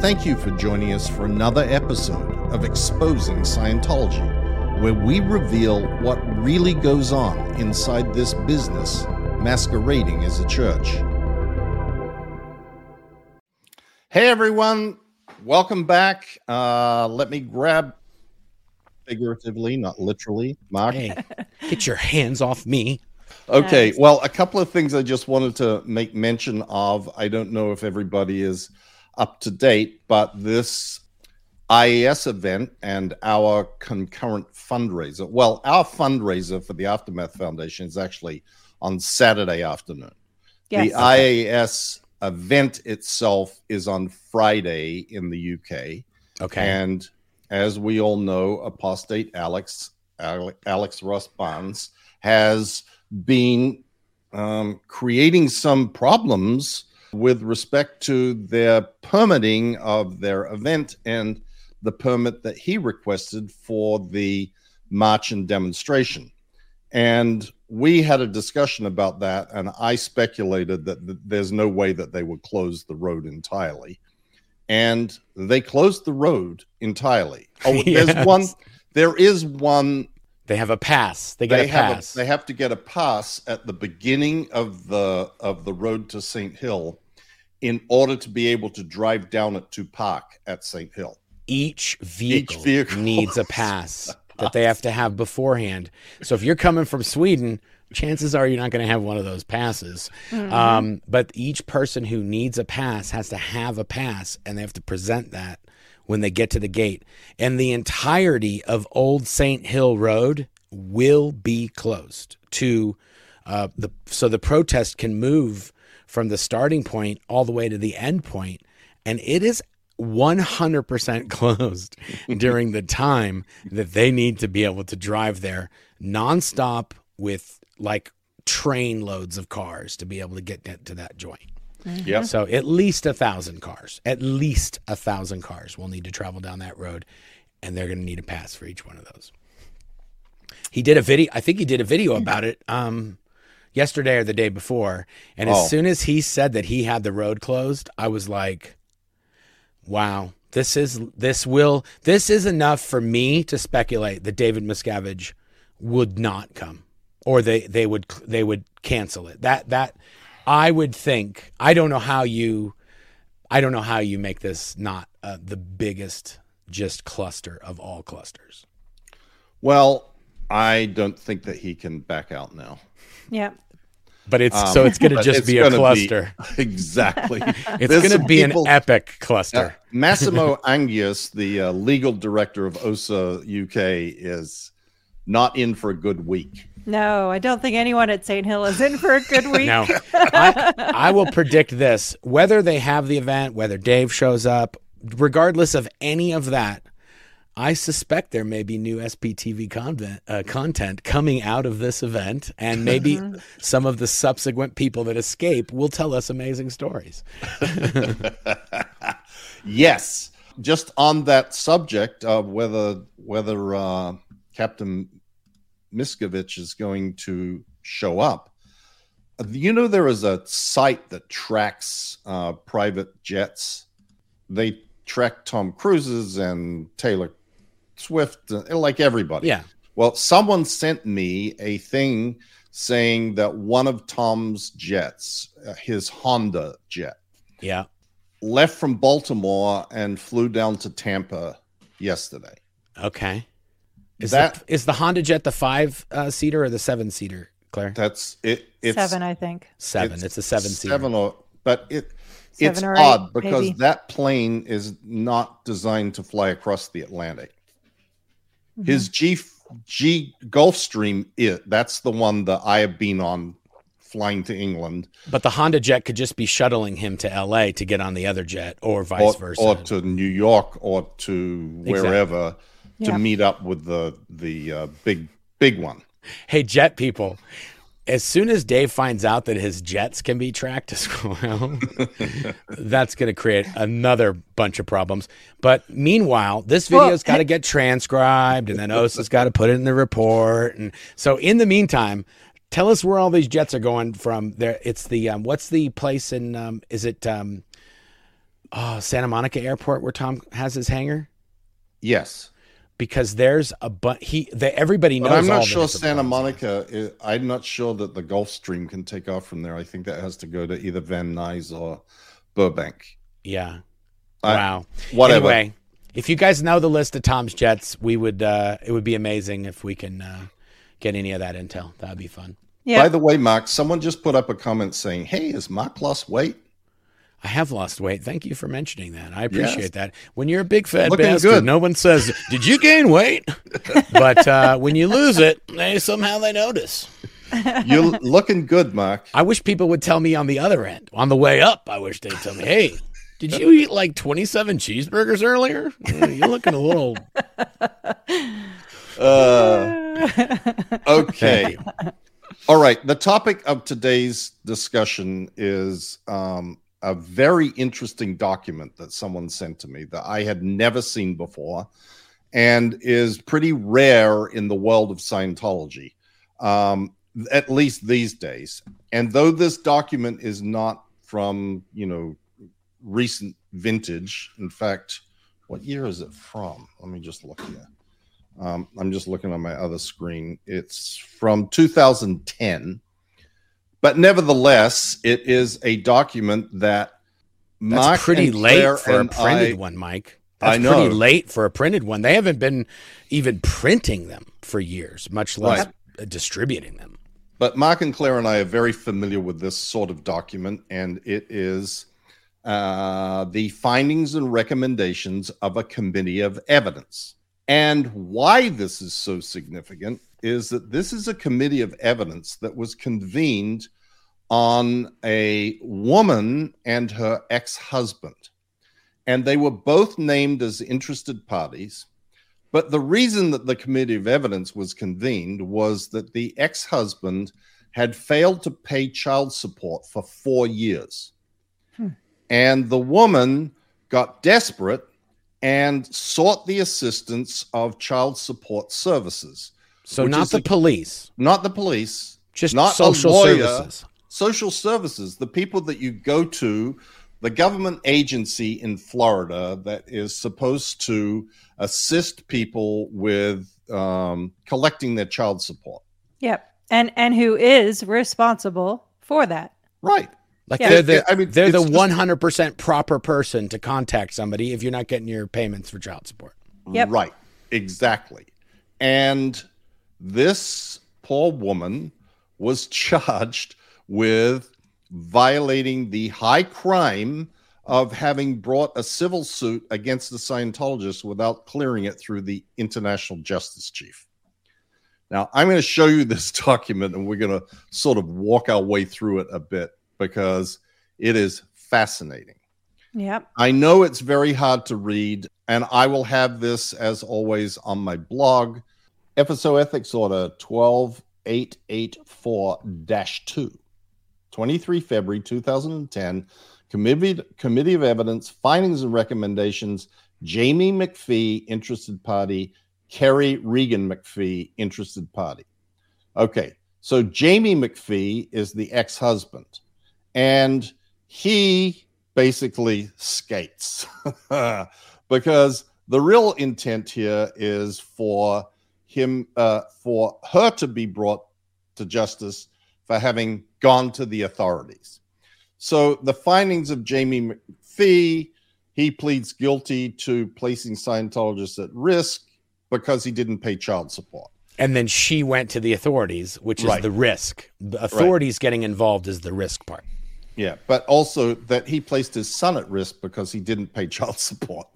Thank you for joining us for another episode of Exposing Scientology, where we reveal what really goes on inside this business masquerading as a church. Hey everyone, welcome back. Uh, let me grab figuratively, not literally, Mark. Hey, get your hands off me. Okay, Nice. well, a couple of things I just wanted to make mention of. I don't know if everybody is up to date, but this IAS event and our concurrent fundraiser. Well, our fundraiser for the Aftermath Foundation is actually on Saturday afternoon. Yes. The IAS event itself is on Friday in the UK. Okay. And as we all know, apostate Alex Alex Ross Barnes has been um, creating some problems with respect to their permitting of their event and the permit that he requested for the march and demonstration. And we had a discussion about that, and I speculated that th- there's no way that they would close the road entirely. And they closed the road entirely. Oh, there's one. There is one they have a pass. They get they a have pass. they have to get a pass at the beginning of the of the road to St. Hill in order to be able to drive down it to park at St. Hill. Each vehicle, vehicle needs a pass that they have to have beforehand. So if you're coming from Sweden, chances are you're not going to have one of those passes. Um, but each person who needs a pass has to have a pass, and they have to present that when they get to the gate. And the entirety of Old St. Hill Road will be closed to uh, the so the protest can move from the starting point all the way to the end point, and it is 100% closed during the time that they need to be able to drive there nonstop with like train loads of cars to be able to get to- to that joint. Yep. So at least a thousand cars, at least a thousand cars will need to travel down that road, and they're going to need a pass for each one of those. He did a video. I think he did a video about it um, yesterday or the day before. And as Oh. soon as he said that he had the road closed, I was like, "Wow, this is this will this is enough for me to speculate that David Miscavige would not come, or they they would they would cancel it. That that I would think. I don't know how you. I don't know how you make this not uh, the biggest just cluster of all clusters. Well, I don't think that he can back out now. Yeah. But it's Um, so it's going to just be a gonna cluster. exactly. it's going to be people- an epic Uh, cluster. Massimo Angius, the uh, legal director of OSA UK, is not in for a good week. No, I don't think anyone at St. Hill is in for a good week. No, I, I will predict this: whether they have the event, whether Dave shows up, regardless of any of that, I suspect there may be new SPTV content, uh, content coming out of this event, and maybe some of the subsequent people that escape will tell us amazing stories. Yes, just on that subject of whether whether uh, Captain Miscavige is going to show up. uh, You know, there is a site that tracks uh, private jets. They track Tom Cruise's and Taylor Swift, uh, like everybody. Yeah, Well, someone sent me a thing saying that one of Tom's jets, uh, his Honda jet, yeah. left from Baltimore and flew down to Tampa yesterday. Okay. Is That- the, is the Honda Jet the five uh, seater or the seven seater, Claire? That's it. It's Seven, I think. Seven. It's, a seven seater. Seven or but it it's Seven or odd eight, because maybe. that plane is not designed to fly across the Atlantic. Mm-hmm. His G G Gulfstream it that's the one that I have been on flying to England But the Honda Jet could just be shuttling him to L.A. to get on the other jet, or vice or, versa. or to New York or to Exactly. wherever to Yeah. meet up with the the uh, big big one. hey, jet people! As soon as Dave finds out that his jets can be tracked as well, that's going to create another bunch of problems. But meanwhile, this Well, video's got to get transcribed, and then OSA's got to put it in the report. And so, in the meantime, tell us where all these jets are going from. There, it's the um, what's the place in? Um, is it um, Oh, Santa Monica Airport, where Tom has his hangar, Yes. Because there's a but he the, everybody knows. But I'm not the sure Santa planes. Monica. Is, I'm not sure that the Gulfstream can take off from there. I think that has to go to either Van Nuys or Burbank. Yeah. I- wow. Whatever. Anyway, if you guys know the list of Tom's jets, we would. uh It would be amazing if we can uh get any of that intel. That would be fun. Yeah. By the way, Mark, someone just put up a comment saying, "Hey, is Mark lost weight?" I have lost weight. Thank you for mentioning that. I appreciate Yes. that. When you're a big fat Looking bastard, good. no one says, "Did you gain weight?" but uh, when you lose it, they somehow they notice. You're looking good, Mark. I wish people would tell me on the other end. On the way up, I wish they'd tell me, "Hey, did you eat like 27 cheeseburgers earlier? You're looking a little." Uh, okay. All right. The topic of today's discussion is um, a very interesting document that someone sent to me that I had never seen before and is pretty rare in the world of Scientology, um, at least these days. And though this document is not from, you know, recent vintage, in fact, what year is it from? Let me just look here. Um, I'm just looking on my other screen. It's from 2010, but nevertheless, it is a document that That's pretty late Claire for a printed I- one, Mike. That's I know. pretty late for a printed one. They haven't been even printing them for years, much less Right. distributing them. But Mark and Claire and I are very familiar with this sort of document, and it is uh, the findings and recommendations of a committee of evidence. And why this is so significant is that this is a committee of evidence that was convened on a woman and her ex husband. And they were both named as interested parties. But the reason that the committee of evidence was convened was that the ex husband had failed to pay child support for four years. Hmm. And the woman got desperate and sought the assistance of child support services, So Which not is the a- police, not the police, just not a social lawyer. services. social services, the people that you go to, the government agency in Florida that is supposed to assist people with um, collecting their child support. Yep. And and who is responsible for that? Right. Like Yeah. they're the I mean, they're the one hundred percent proper person to contact somebody if you're not getting your payments for child support. Yep. Right. Exactly. And this poor woman was charged with violating the high crime of having brought a civil suit against the Scientologist without clearing it through the International Justice Chief. Now, I'm going to show you this document and we're going to sort of walk our way through it a bit because it is fascinating. Yep. I know it's very hard to read, and I will have this as always on my blog, FSO Ethics Order 12884 2, 23 February 2010, Committee, Committee of Evidence, Findings and Recommendations, Jamie McPhee, Interested Party, Kerry Regan McPhee, Interested Party. Okay, so Jamie McPhee is the ex husband, and he basically skates because the real intent here is for him uh, for her to be brought to justice for having gone to the authorities so the findings of jamie mcphee he pleads guilty to placing scientologists at risk because he didn't pay child support And then she went to the authorities, which is Right. the risk. The authorities getting involved is the risk part. yeah but also that he placed his son at risk because he didn't pay child support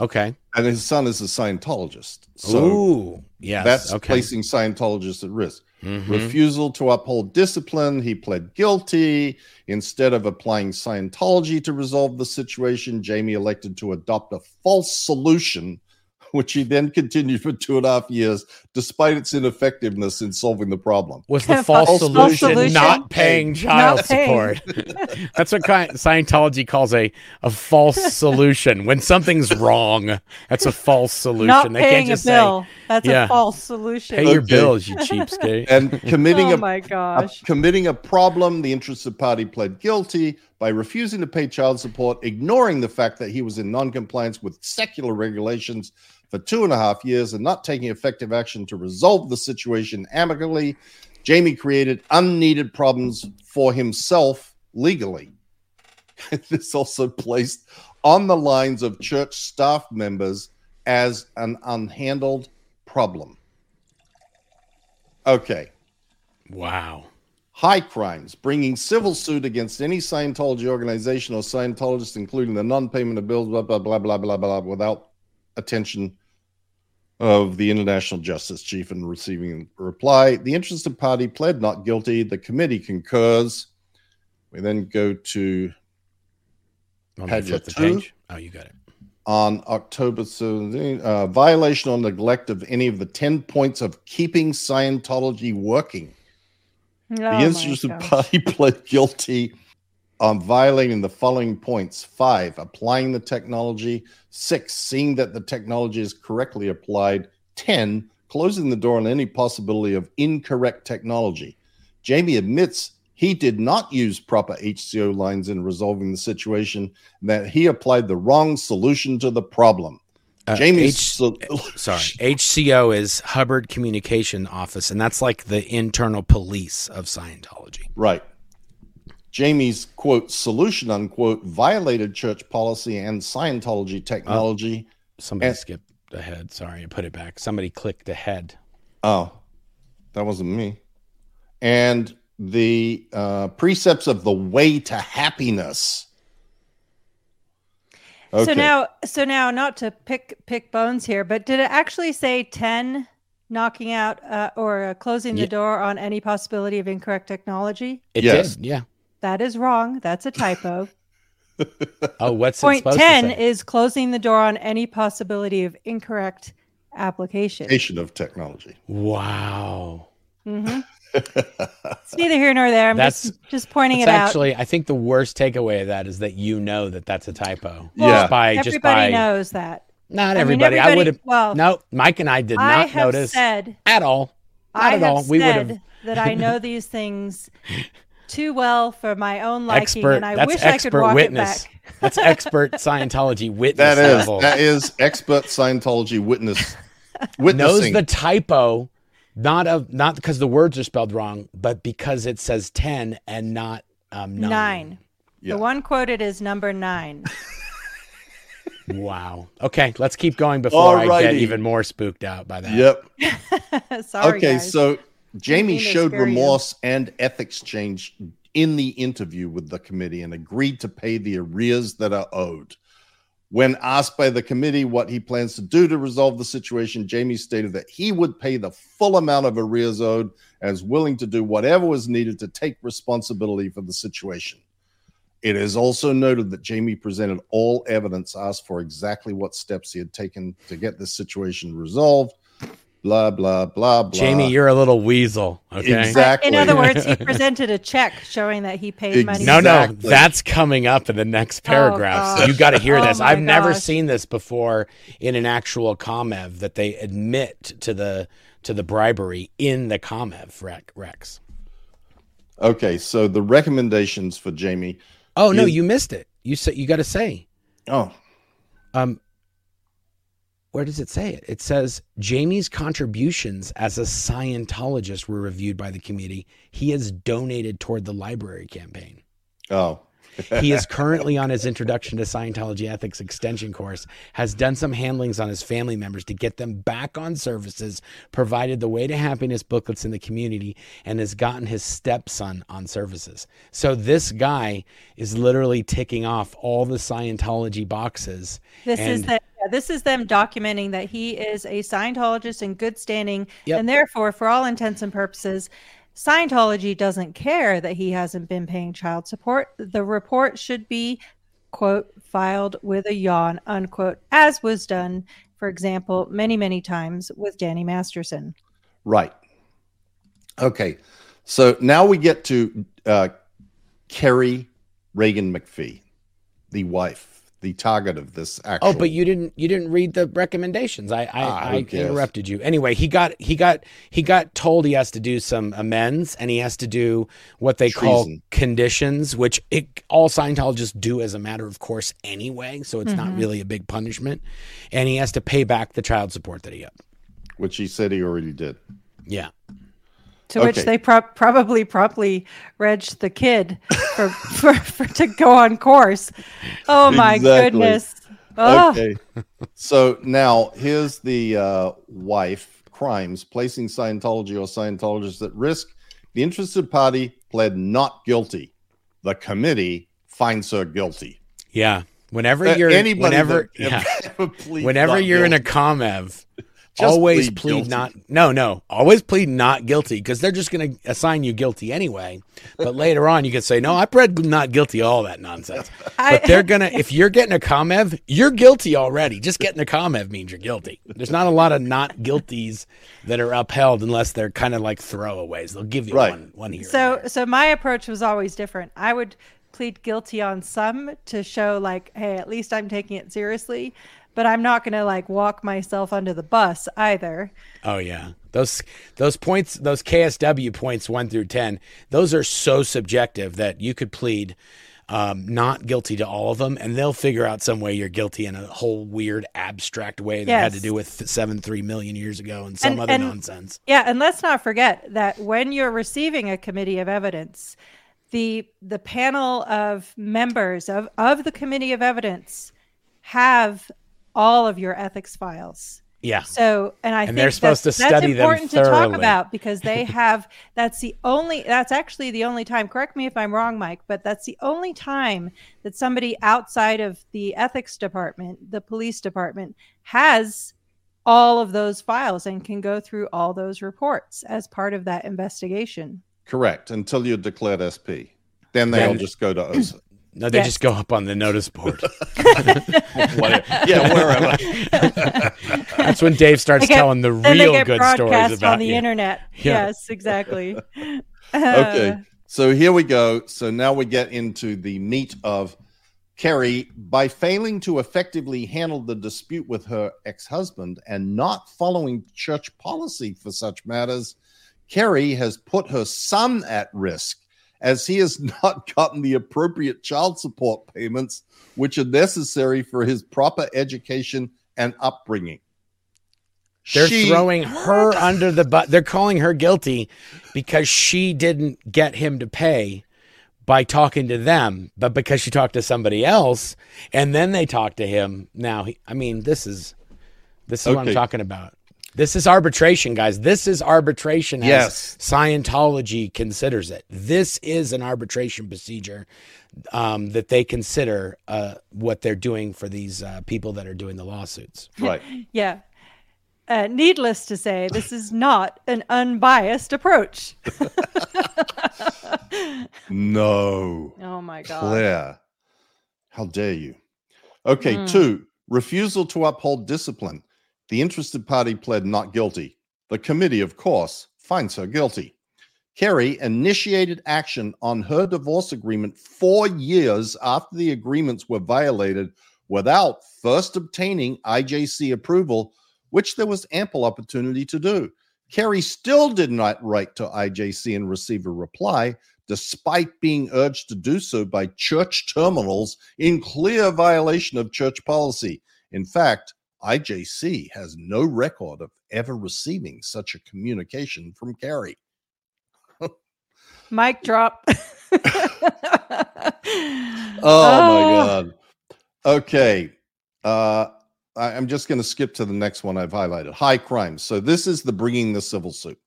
Okay. and his son is a scientologist so Ooh, yes. That's okay. placing Scientologists at risk. Mhm. Refusal to uphold discipline. He pled guilty. Instead of applying Scientology to resolve the situation, Jamie elected to adopt a false solution, which he then continued for two and a half years, despite its ineffectiveness in solving the problem. Was the False false, solution, solution. not paying child Not paying. support? That's what Scientology calls a, a false solution. When something's wrong, that's a false solution. Not they can't paying a just bill. That's yeah. a false solution. say, pay your bills, you cheapskate. And committing oh a my a- gosh. committing a problem. The interested party pled guilty, by refusing to pay child support, ignoring the fact that he was in non-compliance with secular regulations for two and a half years, and not taking effective action to resolve the situation amicably. Jamie created unneeded problems for himself legally. this also placed on the lines of church staff members as an unhandled problem. Okay. Wow. High crimes, bringing civil suit against any Scientology organization or Scientologist, including the non payment of bills, blah, blah, blah, blah, blah, blah, without attention of the International Justice Chief and receiving a reply. The interested party pled not guilty. The committee concurs. We then go to Want me to Had flip you the two? page? Oh, you got it. on October 17th, uh, violation or neglect of any of the 10 points of keeping Scientology working. Oh the interested party pled guilty on violating the following points five, applying the technology, six, seeing that the technology is correctly applied, 10, closing the door on any possibility of incorrect technology. Jamie admits he did not use proper HCO lines in resolving the situation, that he applied the wrong solution to the problem. Uh, Jamie's H- Sorry. HCO is Hubbard Communication Office, and that's like the internal police of Scientology. Right. Jamie's quote solution unquote violated church policy and Scientology technology. Somebody And- skipped ahead. Sorry, I put it back. Somebody clicked ahead. Oh, that wasn't me. And the uh, precepts of the way to happiness. So now, so now, not to pick pick bones here, but did it actually say ten knocking out uh, or uh, closing the Ye- door on any possibility of incorrect technology? It Yes. did. Yeah. That is wrong. That's a typo. Oh, what's it supposed ten to say? is closing the door on any possibility of incorrect application. application of technology. wow. hmm It's neither here nor there. I'm That's- just just pointing It's it out. actually, I think the worst takeaway of that is that you know that that's a typo. Well, Yeah. Just by, Everybody by, knows that. not I mean, everybody. I everybody- would have, well, no, Mike and I did I not have notice said at all. Not I at have all. We would said have that I know these things too well for my own liking, expert. and I that's wish I could walk witness. it back. that's expert Scientology witness That is level. that is expert Scientology witness knows the typo, not of not because the words are spelled wrong, but because it says ten and not um, nine. Nine. Yeah. The one quoted is number nine. Wow. Okay, let's keep going before I get even more spooked out by that. Yep. Sorry, okay, guys. so Jamie showed you. remorse and ethics change in the interview with the committee and agreed to pay the arrears that are owed. When asked by the committee what he plans to do to resolve the situation, Jamie stated that he would pay the full amount of arrears owed and is willing to do whatever was needed to take responsibility for the situation. It is also noted that Jamie presented all evidence asked for exactly what steps he had taken to get this situation resolved. Blah, blah, blah, blah. Jamie, you're a little weasel. Okay. Exactly. In other words, he presented a check showing that he paid money. No, no, that's coming up in the next paragraph. so gosh. you got to hear Oh this. my I've never seen this before in an actual comev that they admit to the to the bribery in the comev Rex. Okay, so the recommendations for Jamie. Oh no, you missed it. You said you got to say. Oh, Um, where does it say it? It says Jamie's contributions as a Scientologist were reviewed by the committee. He has donated toward the library campaign. oh, He is currently on his Introduction to Scientology Ethics extension course, has done some handlings on his family members to get them back on services, provided the Way to Happiness booklets in the community, and has gotten his stepson on services. So this guy is literally ticking off all the Scientology boxes. This is And- the, yeah, this is them documenting that he is a Scientologist in good standing, Yep. and therefore, for all intents and purposes, Scientology doesn't care that he hasn't been paying child support. The report should be quote filed with a yawn unquote, as was done, for example, many many times with Danny Masterson. right. Okay, so now we get to uh, Kerry Reagan McPhee, the wife, the target of this action. Oh, but you didn't you didn't read the recommendations. I I, Ah, I interrupted you. Anyway, he got he got he got told he has to do some amends and he has to do what they call conditions, which it, all Scientologists do as a matter of course anyway. So it's Mm-hmm. not really a big punishment, and he has to pay back the child support that he owed. which he said he already did. Yeah. To which they pro- probably promptly reg the kid for, for, for to go on course. Oh my Exactly. goodness! Oh, Okay. so now here's the uh, wife crimes placing Scientology or Scientologists at risk. The interested party pled not guilty. The committee finds her guilty. Yeah. Whenever Uh, you're anybody whenever that yeah. ever whenever you're in a guilty. comev Just always plead plead, guilty. not no no. Always plead not guilty because they're just going to assign you guilty anyway. But later on you can say no i pled not guilty all that nonsense. I- but they're gonna if you're getting a comev you're guilty already. Just getting a comev means you're guilty. There's not a lot of not guilties that are upheld unless they're kind of like throwaways. They'll give you Right. one one here So so my approach was always different. I would plead guilty on some to show like, hey, at least I'm taking it seriously, but I'm not going to like walk myself under the bus either. Oh yeah, those those points, those KSW points one through ten, those are so subjective that you could plead um, not guilty to all of them, and they'll figure out some way you're guilty in a whole weird abstract way that had to do with seven three million years ago and some And- other and- nonsense. Yeah, and let's not forget that when you're receiving a committee of evidence, the the panel of members of of the committee of evidence have all of your ethics files. Yeah, So, and I And think they're supposed that's, to that's study them important to talk thoroughly. about because they have. That's the only. That's actually the only time. Correct me if I'm wrong, Mike, but that's the only time that somebody outside of the ethics department, the police department, has all of those files and can go through all those reports as part of that investigation. Correct. Until you're declared SP. Then they Then- all just go to OSA. No, they Yes. just go up on the notice board. Whatever. Yeah, wherever. That's when Dave starts get- telling the Then they real get good stories broadcast about on the you. internet. Yeah. Yes, exactly. okay. Uh, So here we go. So now we get into the meat of Kerry. By failing to effectively handle the dispute with her ex husband and not following church policy for such matters, Kerry has put her son at risk as he has not gotten the appropriate child support payments which are necessary for his proper education and upbringing. They're She- throwing her under the bus. They're calling her guilty because she didn't get him to pay by talking to them, but because she talked to somebody else, and then they talked to him. Now, he, I mean, this is this is what I'm talking about. This is arbitration, guys. This is arbitration as Yes. Scientology considers it. This is an arbitration procedure um, that they consider uh, what they're doing for these uh, people that are doing the lawsuits. right. Yeah. Uh, needless to say, this is not an unbiased approach. No. Oh my God. Claire, how dare you? Okay, Hmm. two, refusal to uphold discipline. The interested party pled not guilty. The committee, of course, finds her guilty. Kerry initiated action on her divorce agreement four years after the agreements were violated without first obtaining IJC approval, which there was ample opportunity to do. Kerry still did not write to IJC and receive a reply, despite being urged to do so by church terminals in clear violation of church policy. In fact, IJC has no record of ever receiving such a communication from Kerry. Mic drop. Oh, my God. Okay. Uh, I, I'm just going to skip to the next one I've highlighted high crimes. So, this is the bringing the civil suit.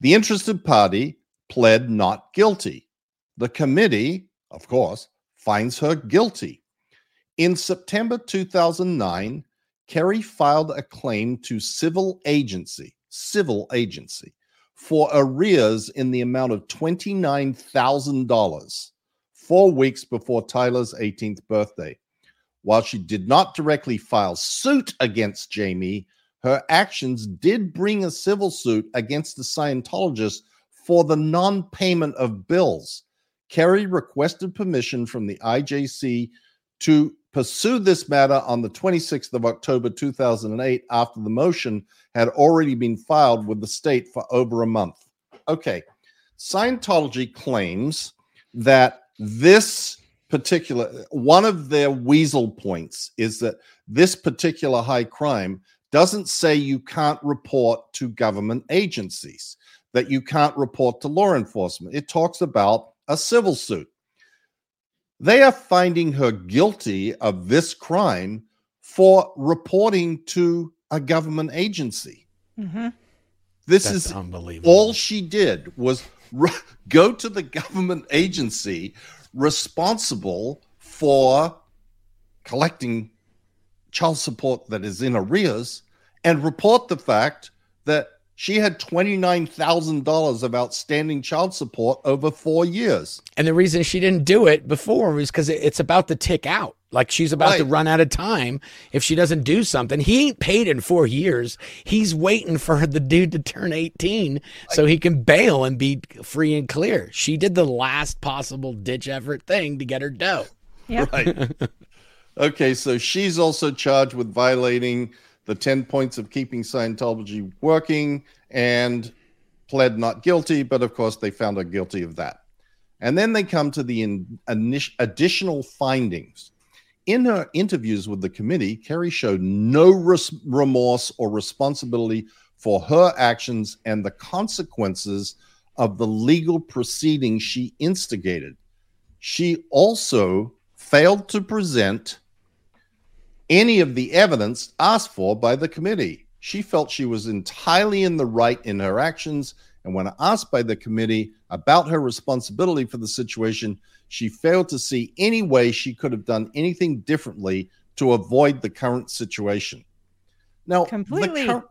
The interested party pled not guilty. The committee, of course, finds her guilty. In September 2009, Kerry filed a claim to civil agency, civil agency, for arrears in the amount of $29,000 four weeks before Tyler's 18th birthday. While she did not directly file suit against Jamie, her actions did bring a civil suit against the Scientologist for the non payment of bills. Kerry requested permission from the IJC to pursued this matter on the 26th of October 2008 after the motion had already been filed with the state for over a month. Okay. Scientology claims that this particular one of their weasel points is that this particular high crime doesn't say you can't report to government agencies, that you can't report to law enforcement. It talks about a civil suit. They are finding her guilty of this crime for reporting to a government agency. Mm-hmm. This That's is unbelievable. all she did was r- go to the government agency responsible for collecting child support that is in arrears and report the fact that she had $29,000 of outstanding child support over four years. And the reason she didn't do it before was because it's about to tick out. Like she's about to run out of time if she doesn't do something. He ain't paid in four years. He's waiting for the dude to turn 18 so he can bail and be free and clear. She did the last possible ditch effort thing to get her dough. Yep. Right. okay, so she's also charged with violating the 10 points of keeping Scientology working and pled not guilty, but of course they found her guilty of that. And then they come to the in, additional findings. In her interviews with the committee, Kerry showed no res- remorse or responsibility for her actions and the consequences of the legal proceedings she instigated. She also failed to present any of the evidence asked for by the committee. She felt she was entirely in the right in her actions, and when asked by the committee about her responsibility for the situation, she failed to see any way she could have done anything differently to avoid the current situation. Now, Completely. cur-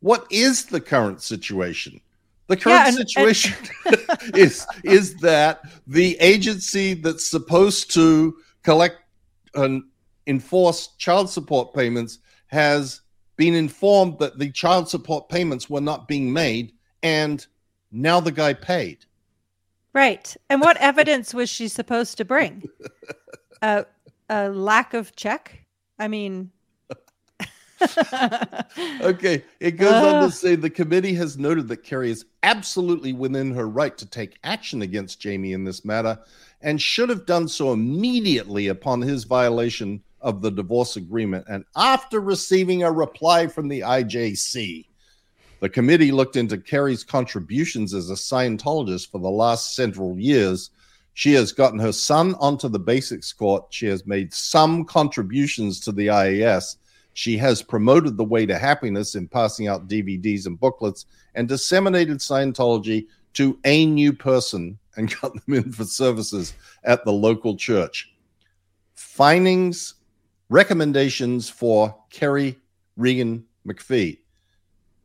what is the current situation? The current and- and- situation is is that the agency that's supposed to collect and enforce child support payments has been informed that the child support payments were not being made and now the guy paid Right. And what evidence was she supposed to bring? A a lack of check? I mean okay it goes on Ah. to say the committee has noted that kerry is absolutely within her right to take action against jamie in this matter and should have done so immediately upon his violation of the divorce agreement. And after receiving a reply from the ijc the committee looked into kerry's contributions as a scientologist for the last several years. She has gotten her son onto the basics court. She has made some contributions to the ias she has promoted the way to happiness in passing out DVDs and booklets and disseminated Scientology to a new person and got them in for services at the local church. Findings, recommendations for Kerry Regan McPhee.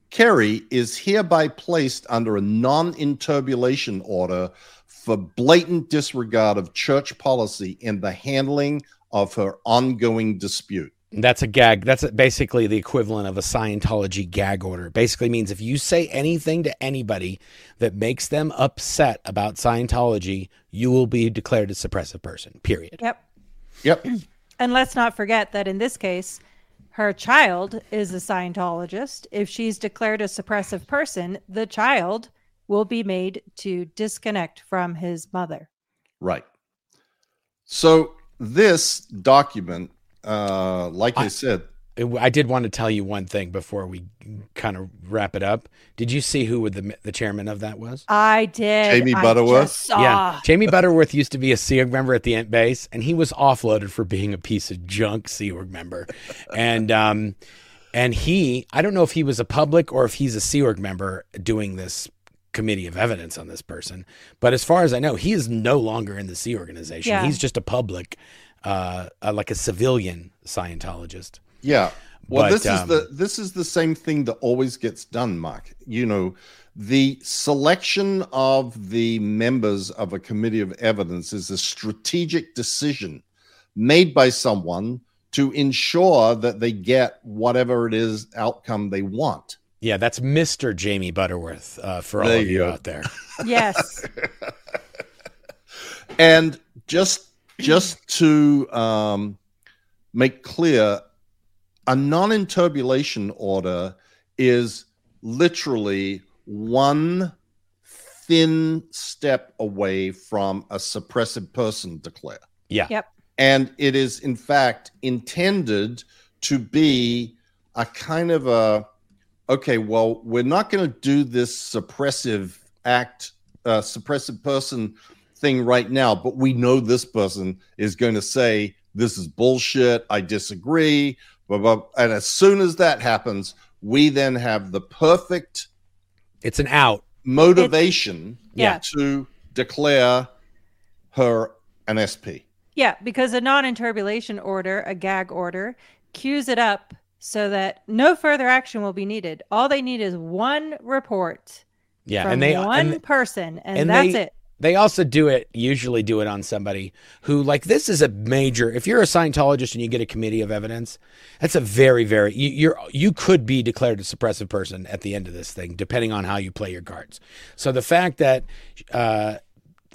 Kerry is hereby placed under a non enturbulation order for blatant disregard of church policy in the handling of her ongoing dispute. That's a gag. That's basically the equivalent of a Scientology gag order. Basically means if you say anything to anybody that makes them upset about Scientology, you will be declared a suppressive person. Period. Yep. Yep. And let's not forget that in this case, her child is a Scientologist. If she's declared a suppressive person, the child will be made to disconnect from his mother. Right. So this document, uh, like I, I- said, I did want to tell you one thing before we kind of wrap it up. Did you see who the the chairman of that was? I did. Jamie Butterworth? Yeah, Jamie Butterworth used to be a Sea Org member at the Int Base, and he was offloaded for being a piece of junk Sea Org member. and um, and he, I don't know if he was a public or if he's a Sea Org member doing this committee of evidence on this person. But as far as I know, he is no longer in the Sea organization. Yeah. He's just a public, uh, uh, like a civilian Scientologist. Yeah. Well, But, this um, is the this is the same thing that always gets done, Mark. You know, the selection of the members of a committee of evidence is a strategic decision made by someone to ensure that they get whatever it is outcome they want. Yeah, that's Mr. Jamie Butterworth uh, for all There of you you out there. Yes. and just just to um make clear a non-enturbulation order is literally one thin step away from a suppressive person declare. Yeah. Yep. And it is, in fact, intended to be a kind of a okay, well, we're not going to do this suppressive act, uh, suppressive person thing right now, but we know this person is going to say, this is bullshit. I disagree. Blah, blah. And as soon as that happens, we then have the perfect It's an out. motivation Yeah. to declare her an SP. Yeah, because a non-enturbulation order, a gag order, cues it up so that no further action will be needed. All they need is one report Yeah. from And they one and, person, and, and that's they- it. They also do it, usually do it on somebody who, like, this is a major. If you're a Scientologist and you get a committee of evidence, that's a very, very you, you're you could be declared a suppressive person at the end of this thing, depending on how you play your cards. So the fact that, uh,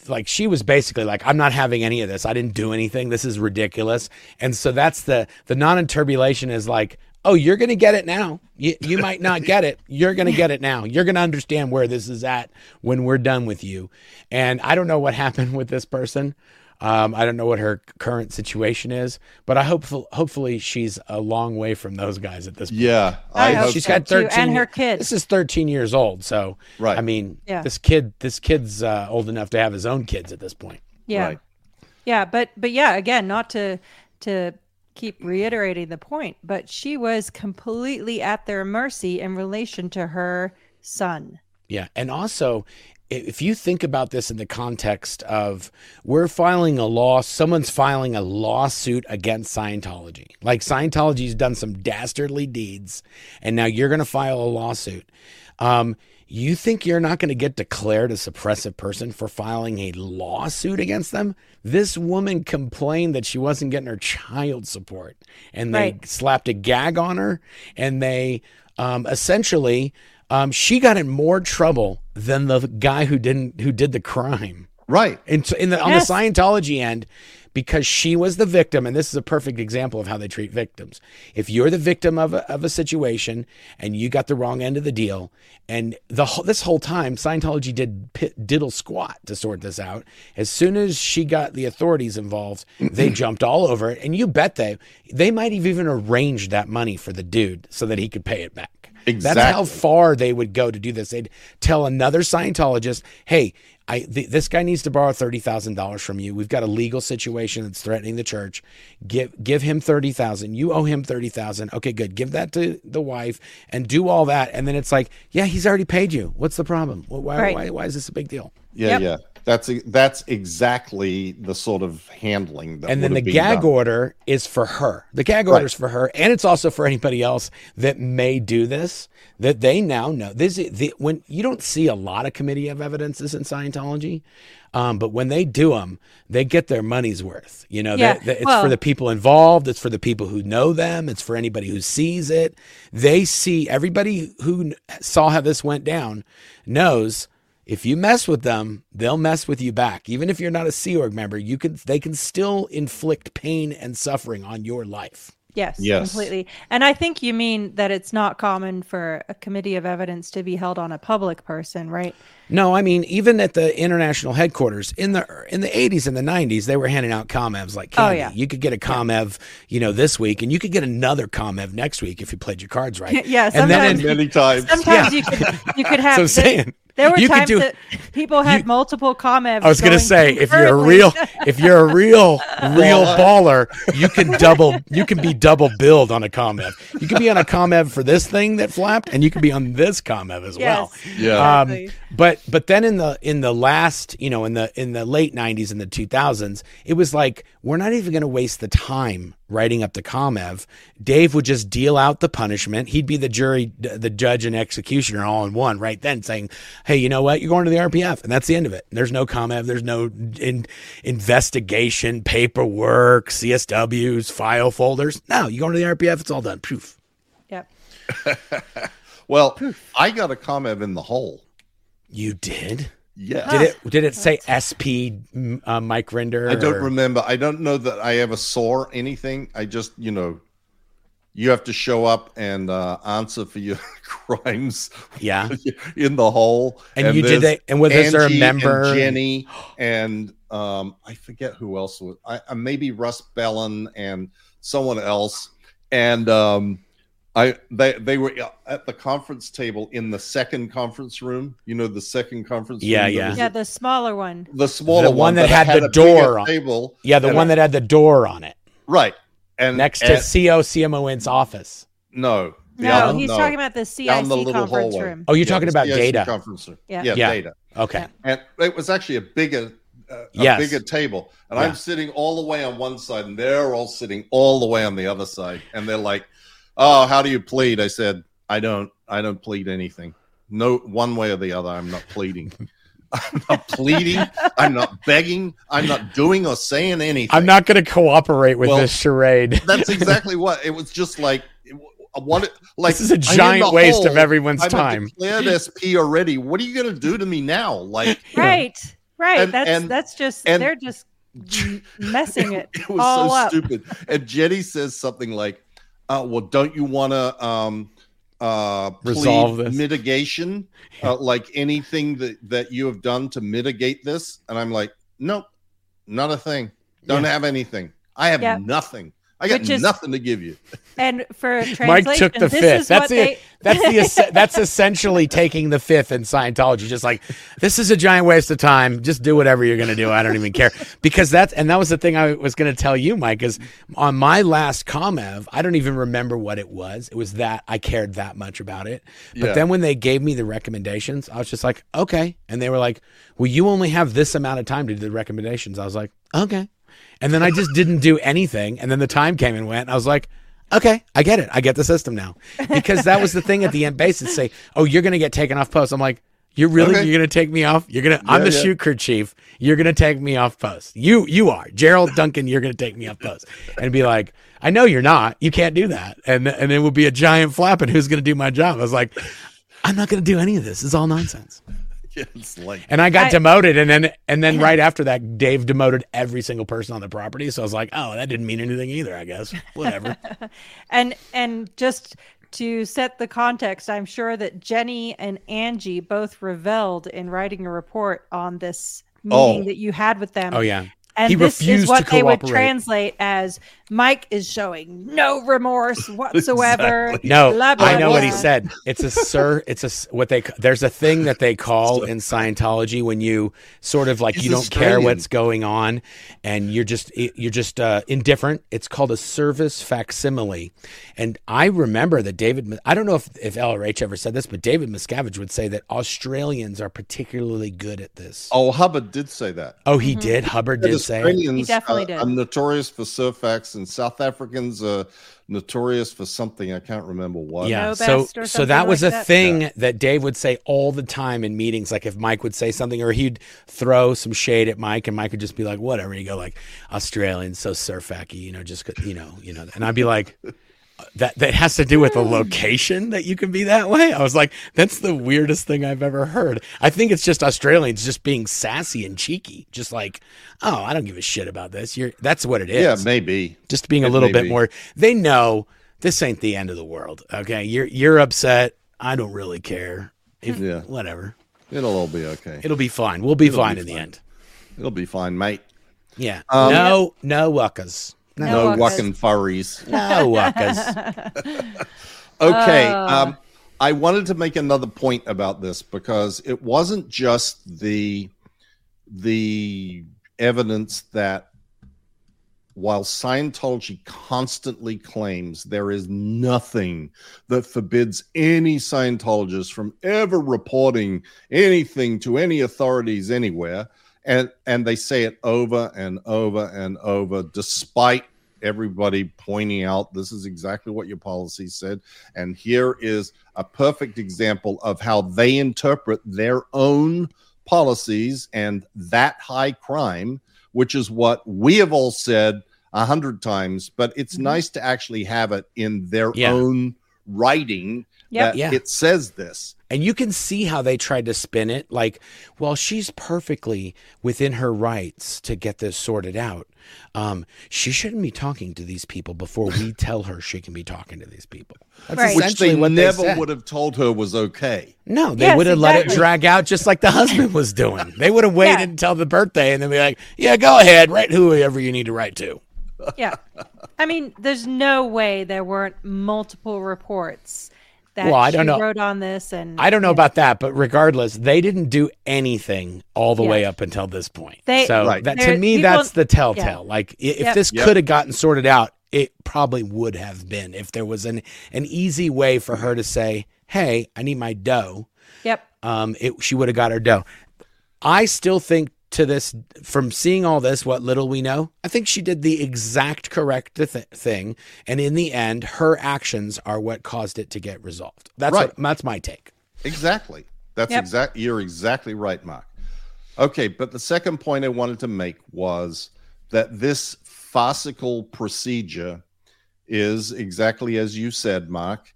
like, she was basically like, "I'm not having any of this. I didn't do anything. This is ridiculous." And so that's the the non-enturbulation is like, "Oh, you're going to get it now. You you might not get it. You're going to get it now. You're going to understand where this is at when we're done with you." And I don't know what happened with this person. Um, I don't know what her current situation is, but I hope hopefully she's a long way from those guys at this point. Yeah, I hope she's so, got too, 13 and her kid. This is 13 years old, so Right. I mean, Yeah. this kid this kid's uh, old enough to have his own kids at this point. Yeah. Right. Yeah, but but yeah, again, not to to keep reiterating the point, but she was completely at their mercy in relation to her son. Yeah. And also, if you think about this in the context of we're filing a law, someone's filing a lawsuit against Scientology. Like Scientology's done some dastardly deeds, and now you're going to file a lawsuit. Um, you think you're not going to get declared a suppressive person for filing a lawsuit against them? This woman complained that she wasn't getting her child support, and they Right. slapped a gag on her, and they um, essentially um, she got in more trouble than the guy who didn't who did the crime. Right. And so in the on Yes. the Scientology end, because she was the victim, and this is a perfect example of how they treat victims. If you're the victim of a, of a situation and you got the wrong end of the deal, and the this whole time Scientology did pit, diddle squat to sort this out. As soon as she got the authorities involved, they jumped all over it, and you bet they they might have even arranged that money for the dude so that he could pay it back. Exactly. That's how far they would go to do this. They'd tell another Scientologist, "Hey, I th- this guy needs to borrow thirty thousand dollars from you. We've got a legal situation that's threatening the church. Give give him thirty thousand. You owe him thirty thousand. Okay, good. Give that to the wife and do all that. And then it's like, yeah, he's already paid you. What's the problem? Why Right. why, why is this a big deal? Yeah, Yep. yeah. That's that's exactly the sort of handling that and then the gag done. order is for her. The gag Right. order is for her, and it's also for anybody else that may do this. That they now know this. The, when you don't see a lot of committee of evidences in Scientology, um, but when they do them, they get their money's worth. You know, Yeah, they- it's well- for the people involved. It's for the people who know them. It's for anybody who sees it. They see everybody who saw how this went down knows if you mess with them, they'll mess with you back. Even if you're not a Sea Org member, you can they can still inflict pain and suffering on your life. Yes, Yes. completely. And I think you mean that it's not common for a committee of evidence to be held on a public person, right? No, I mean even at the international headquarters in the in the 80s and the 90s, they were handing out comevs like oh, candy. Oh, yeah. You could get a comev, you know, this week, and you could get another comev next week if you played your cards right. Yeah, and then sometimes- many times. Sometimes you could you could have So I'm saying, there were you could times do- that people had you- multiple comments. I was gonna say if you're a real if you're a real real baller, you can double you can be double billed on a comev. You can be on a comev for this thing that flapped, and you can be on this comev as well. Yes, Yeah. Um, exactly. but but then in the in the last you know in the in the late 90s and the 2000s it was like we're not even going to waste the time writing up the comev dave would just deal out the punishment. He'd be the jury the judge and executioner all in one right then saying hey you know what? You're going to the rpf and that's the end of it. There's no comev there's no in, investigation paperwork csws file folders. No you're going to the rpf it's all done. Poof. Yep. Well, I got a comev in the hole. you did Yeah. Did it did it say SP uh, Mike Rinder? I don't or- remember. I don't know that I ever saw anything. I just, you know, you have to show up and uh, answer for your crimes Yeah. in the hole. And you did there's they- and was there a Angie and member? Jenny, and um, I forget who else was. I, uh, maybe Russ Bellin and someone else. And um, I they they were at the conference table in the second conference room. You know, the second conference. Yeah, room that yeah. was Yeah, the smaller one. the smaller The one that but it had the door bigger on- table. Yeah, the And one that had the door on it right and next to and- CO CMON's office. no No, other- he's no, talking about the down the CIC little conference hallway. room. Oh, you're Yeah, talking about CIC data. conference room. Yeah. Yeah, Yeah. data, Okay. Yeah. and it was actually a bigger, uh, a Yes. bigger table, and Yeah. I'm sitting all the way on one side, and they're all sitting all the way on the other side, and they're like, "Oh, how do you plead?" I said, "I don't, I don't plead anything. No, one way or the other, I'm not pleading." I'm not pleading. I'm not begging. I'm not doing or saying anything. I'm not going to cooperate with Well, this charade. That's exactly what it was. Just like what? it- Like this is a I'm in giant the waste of everyone's everyone I'm time. declared SP already. What are you going to do to me now? Like Right. Right. And- that's and- that's just and- they're just m- messing it it was all so up. stupid. And Jenny says something like, uh, "Well, don't you want to um, uh, plead Resolve this. mitigation, uh, like anything that that you have done to mitigate this?" And I'm like, "Nope, not a thing. Don't Yeah. have anything. I have Yeah. nothing. I got Which is- nothing to give you." And for translation, Mike took the this fifth. That's what the they that's the that's essentially taking the fifth in Scientology. Just like this is a giant waste of time. Just do whatever you're going to do. I don't even care because that's and that was the thing I was going to tell you, Mike. Is on my last comev, I don't even remember what it was. It was that I cared that much about it. But Yeah. then when they gave me the recommendations, I was just like, okay. And they were like, well, you only have this amount of time to do the recommendations. I was like, okay. And then I just didn't do anything. And then the time came and went. And I was like, okay, I get it. I get the system now. Because that was the thing at the end basis say, oh, you're going to get taken off post. I'm like, you're really, Okay. you're going to take me off? You're going to, I'm the yeah. shoot crew chief. You're going to take me off post. You, you are. Gerald Duncan, you're going to take me off post. And be like, I know you're not. You can't do that. And, and it would be a giant flap and who's going to do my job? I was like, I'm not going to do any of this. It's all nonsense. it's like And I got I- demoted, and then and then right after that, Dave demoted every single person on the property. So I was like, oh, that didn't mean anything either. I guess whatever. and and just to set the context, I'm sure that Jenny and Angie both reveled in writing a report on this oh. meeting Oh. that you had with them. oh yeah, And He this refused is what they would translate as Mike is showing no remorse whatsoever. Exactly. no, Blah, blah, I know what he said. It's a sir. It's a s- what they. There's a thing that they call in Scientology when you sort of like He's you don't care what's going on, and you're just you're just uh, indifferent. It's called a service facsimile, and I remember that David. I don't know if if LRH ever said this, but David Miscavige would say that Australians are particularly good at this. oh, Hubbard did say that. Oh, he did. Hubbard That did say. it? Australians He definitely uh, did. are notorious for serv facs, and South Africans are notorious for something I can't remember what. Yeah. No So so that was like a that. thing that Dave would say all the time in meetings. Like if Mike would say something, or he'd throw some shade at Mike, and Mike would just be like, "Whatever." You go like, "Australians so surfacky," you know, just you know, you know, and I'd be like. That that has to do with the location that you can be that way. I was like, that's the weirdest thing I've ever heard. I think it's just Australians just being sassy and cheeky, just like, oh, I don't give a shit about this. You're that's what it is Yeah, maybe. just being a little bit be. more they know this ain't the end of the world okay you're you're upset i don't really care if Yeah. whatever It'll all be okay. it'll be fine we'll be It'll fine be in the end It'll be fine, mate. yeah Um, no no wuckas No No, wuckas. walking furries. no wuckas Okay. Oh. Um, I wanted to make another point about this because it wasn't just the the evidence that while Scientology constantly claims there is nothing that forbids any Scientologist from ever reporting anything to any authorities anywhere, and and they say it over and over and over, despite everybody pointing out this is exactly what your policy said, and here is a perfect example of how they interpret their own policies and that high crime, which is what we have all said a hundred times, but it's Mhm. nice to actually have it in their Yeah. own writing Yep. Yeah. it says this. And you can see how they tried to spin it like, well, she's perfectly within her rights to get this sorted out. Um, she shouldn't be talking to these people before we tell her she can be talking to these people. That's Right. Which essentially they what never they said. would have told her was okay. No, they Yes, would have let it drag out just like the husband was doing. They would have waited Yeah. until the birthday and then be like, "Yeah, go ahead, write whoever you need to write to." Yeah. I mean, there's no way there weren't multiple reports that Well, I don't she know. wrote on this and I don't know you about that, but regardless, they didn't do anything all the Yeah. way up until this point. They- so Right. that to me, people- that's the telltale. Like if Yep. this Yep. could have gotten sorted out, it probably would have been if there was an an easy way for her to say, "Hey, I need my dough." Yep. um, it, she would have got her dough. I still think to this, from seeing all this, what little we know, I think she did the exact correct th- thing, and in the end, her actions are what caused it to get resolved. That's Right. what, that's my take. Exactly. That's Yep. exact. You're exactly right, Mark. Okay, but the second point I wanted to make was that this farcical procedure is exactly as you said, Mark.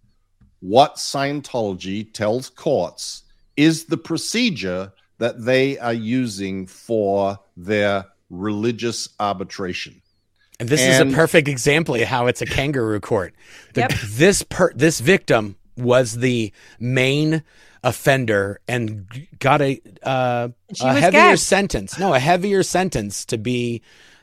What Scientology tells courts is the procedure that they are using for their religious arbitration. And this And- is a perfect example of how it's a kangaroo court. The, Yep. This per, this victim was the main offender and got a uh, a heavier gagged. sentence. No, a heavier sentence to be,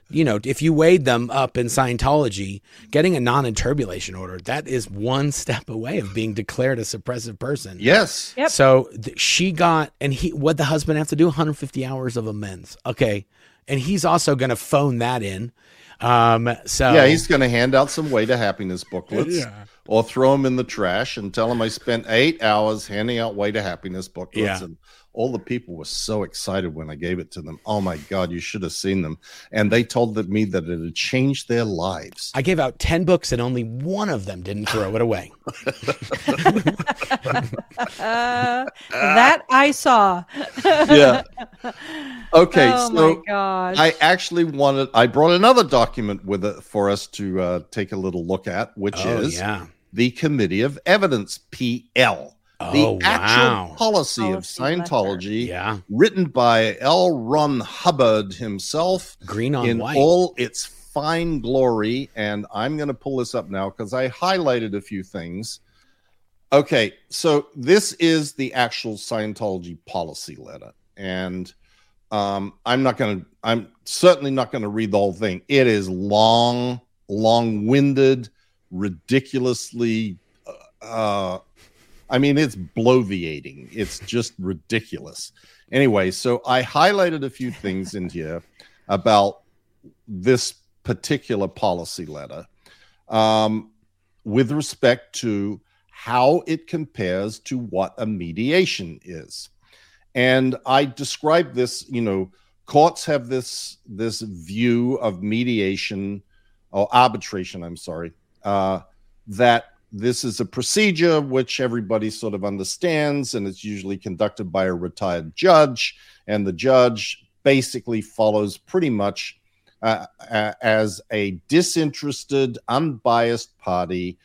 you know, if you weighed them up in Scientology, getting a non-enturbulation order that is one step away of being declared a suppressive person. Yes. Yep. So th- she got, and he, what the husband have to do? 150 hours of amends. Okay, and he's also going to phone that in. Um, so Yeah, he's going to hand out some way to happiness booklets Yeah. or throw them in the trash and tell them I spent eight hours handing out way to happiness booklets. Yeah. And all the people were so excited when I gave it to them. Oh my God, you should have seen them. And they told me that it had changed their lives. I gave out 10 books and only one of them didn't throw it away. Uh, that I saw. yeah. Okay, oh so my. I actually wanted, I brought another document with it for us to uh, take a little look at, which oh, is yeah. the Committee of Evidence, PL. Oh, the actual wow. policy, of Policy letter. Scientology, Yeah. written by L. Ron Hubbard himself Green on in white. all its fine glory. And I'm going to pull this up now because I highlighted a few things. Okay, so this is the actual Scientology policy letter. And um, I'm not going to, I'm certainly not going to read the whole thing. It is long, long winded, ridiculously uh, I mean, it's bloviating. It's just ridiculous. Anyway, so I highlighted a few things in here about this particular policy letter um, with respect to how it compares to what a mediation is. And I described this, you know, courts have this this view of mediation or arbitration, I'm sorry, uh, that this is a procedure which everybody sort of understands, and it's usually conducted by a retired judge. And the judge basically follows pretty much uh, as a disinterested, unbiased party,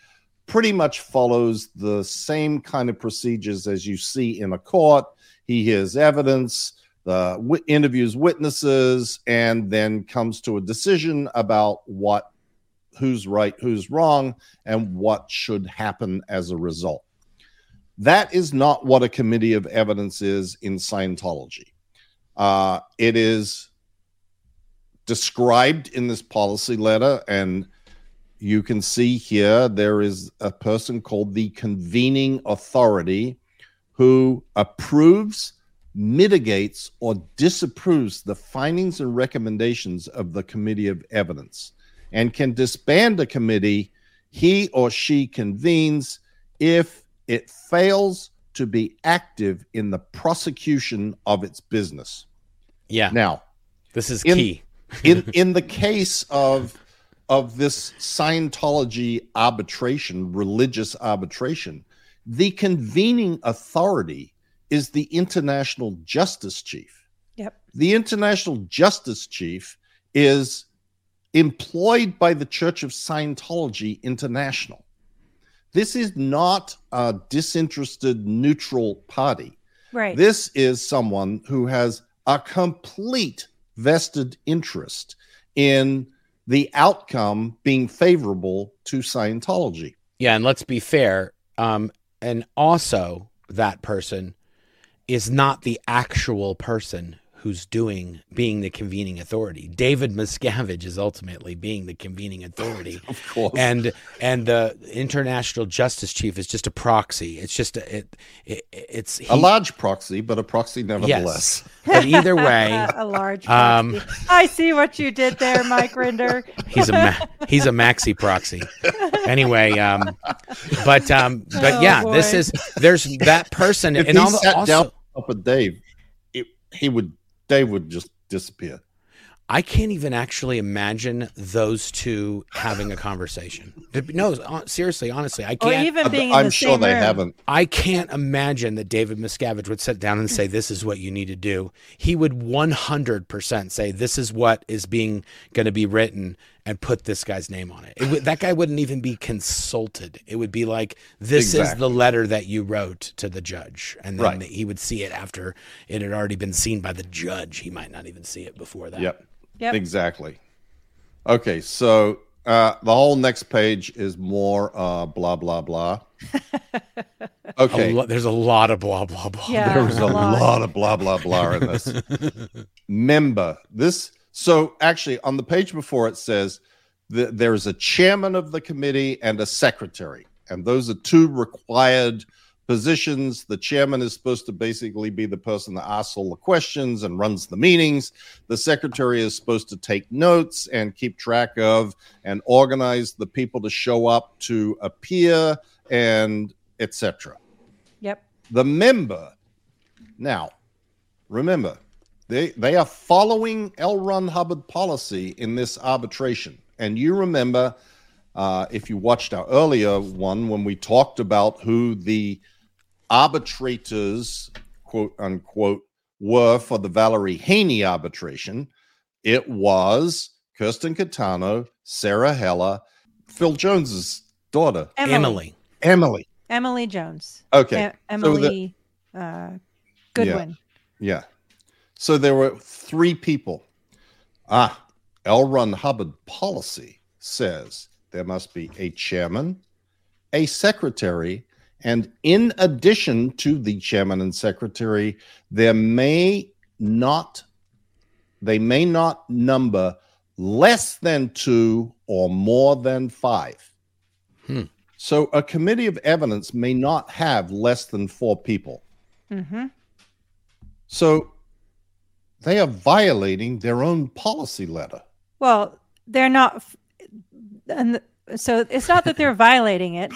pretty much follows the same kind of procedures as you see in a court. He hears evidence, w- interviews witnesses, and then comes to a decision about what who's right, who's wrong, and what should happen as a result. That is not what a committee of evidence is in Scientology. Uh, it is described in this policy letter, and you can see here there is a person called the convening authority who approves, mitigates, or disapproves the findings and recommendations of the committee of evidence and can disband a committee he or she convenes if it fails to be active in the prosecution of its business. Yeah. Now, This is in- key. in in the case of of this Scientology arbitration, religious arbitration, the convening authority is the international justice chief. Yep. The international justice chief is employed by the Church of Scientology International. this is not a disinterested neutral party. Right. This is someone who has a complete vested interest in the outcome being favorable to Scientology. Yeah, and let's be fair. Um, and also, that person is not the actual person who's doing being the convening authority. David Miscavige is ultimately being the convening authority. Of course. And and the international justice chief is just a proxy. It's just a, it, it it's a large proxy, but a proxy nevertheless. But either way, a large. Um. I see what you did there, Mike Rinder. he's a ma- he's a maxi proxy. Anyway, um, but um, but Oh, yeah, this is there's that person, If and he al- sat also down up with Dave, it, he would Dave would just disappear. I can't even actually imagine those two having a conversation. No, uh, seriously, honestly, I can't. even being in I'm the sure same they room. haven't. I can't imagine that David Miscavige would sit down and say, "This is what you need to do." He would 100% say, "This is what is being going to be written," and put this guy's name on it. it would, that guy wouldn't even be consulted. It would be like, "This is the letter that you wrote to the judge," and then Right. he would see it after it had already been seen by the judge. He might not even see it before that. Yep. Yep. Exactly. Okay, so uh, the whole next page is more uh, blah blah blah. A Okay, lo- there's a lot of blah blah blah. Yeah. there was a lot. lot of blah blah blah in this. Member, this. So actually, on the page before it says that there is a chairman of the committee and a secretary, and those are two required positions. The chairman is supposed to basically be the person that asks all the questions and runs the meetings. The secretary is supposed to take notes and keep track of and organize the people to show up to appear and etc. Yep. The member now remember they they are following L. Ron Hubbard policy in this arbitration. And you remember uh, if you watched our earlier one when we talked about who the arbitrators, quote unquote, were for the Valerie Haney arbitration, it was Kirsten Catano, Sarah Heller, Phil Jones's daughter, Emily. Emily. Emily. Emily Jones. Okay. E- so the- Emily uh, Goodwin. Yeah. So there were three people. Ah, L. Ron Hubbard policy says there must be a chairman, a secretary, and in addition to the chairman and secretary, there may not they may not number less than two or more than five. Hmm. So a committee of evidence may not have less than four people. hmm So they are violating their own policy letter. Well, they're not, and so it's not that they're violating it.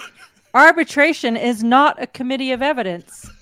Arbitration is not a committee of evidence.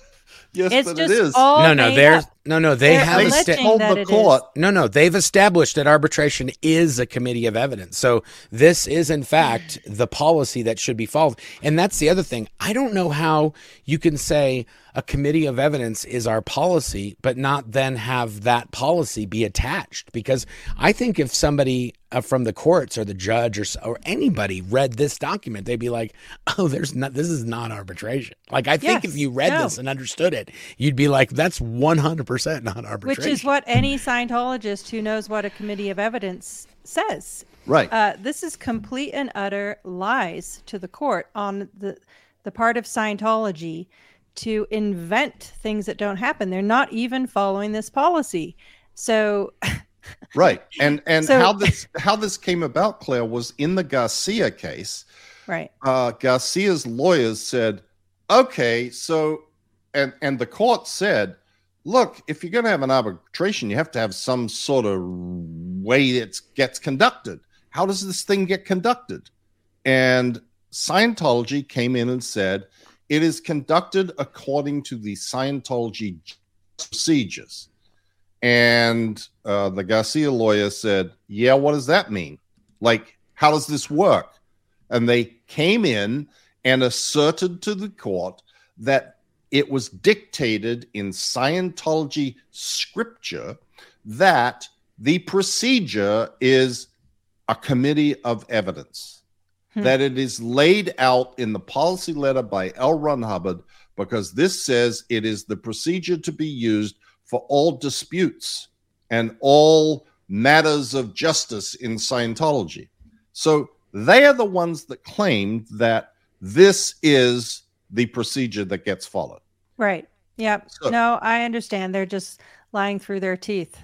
Yes, It's but just it is. all no, no, made there's up. No, no. They They're have esta- told the court. no, no. They've established that arbitration is a committee of evidence. So this is, in fact, the policy that should be followed. And that's the other thing. I don't know how you can say a committee of evidence is our policy, but not then have that policy be attached. Because I think if somebody uh, from the courts or the judge or or anybody read this document, they'd be like, "Oh, there's not. This is not arbitration." Like I think if you read No. this and understood it, you'd be like, "That's 100 percent not arbitration." which is what any Scientologist who knows what a committee of evidence says. Right. Uh, this is complete and utter lies to the court on the the part of Scientology to invent things that don't happen. They're not even following this policy. So right. And and So- how this how this came about, Claire, was in the Garcia case. right. Uh, Garcia's lawyers said, "Okay, so," and and the court said, "Look, if you're going to have an arbitration, you have to have some sort of way it gets conducted. How does this thing get conducted?" And Scientology came in and said, "It is conducted according to the Scientology procedures." And uh, the Garcia lawyer said, Yeah, what does that mean? Like, how does this work? And they came in and asserted to the court that it was dictated in Scientology scripture that the procedure is a committee of evidence. Hmm. that it is laid out in the policy letter by L. Ron Hubbard because this says it is the procedure to be used for all disputes and all matters of justice in Scientology. So they are the ones that claimed that this is the procedure that gets followed. Right. Yep. So- no, I understand. They're just lying through their teeth.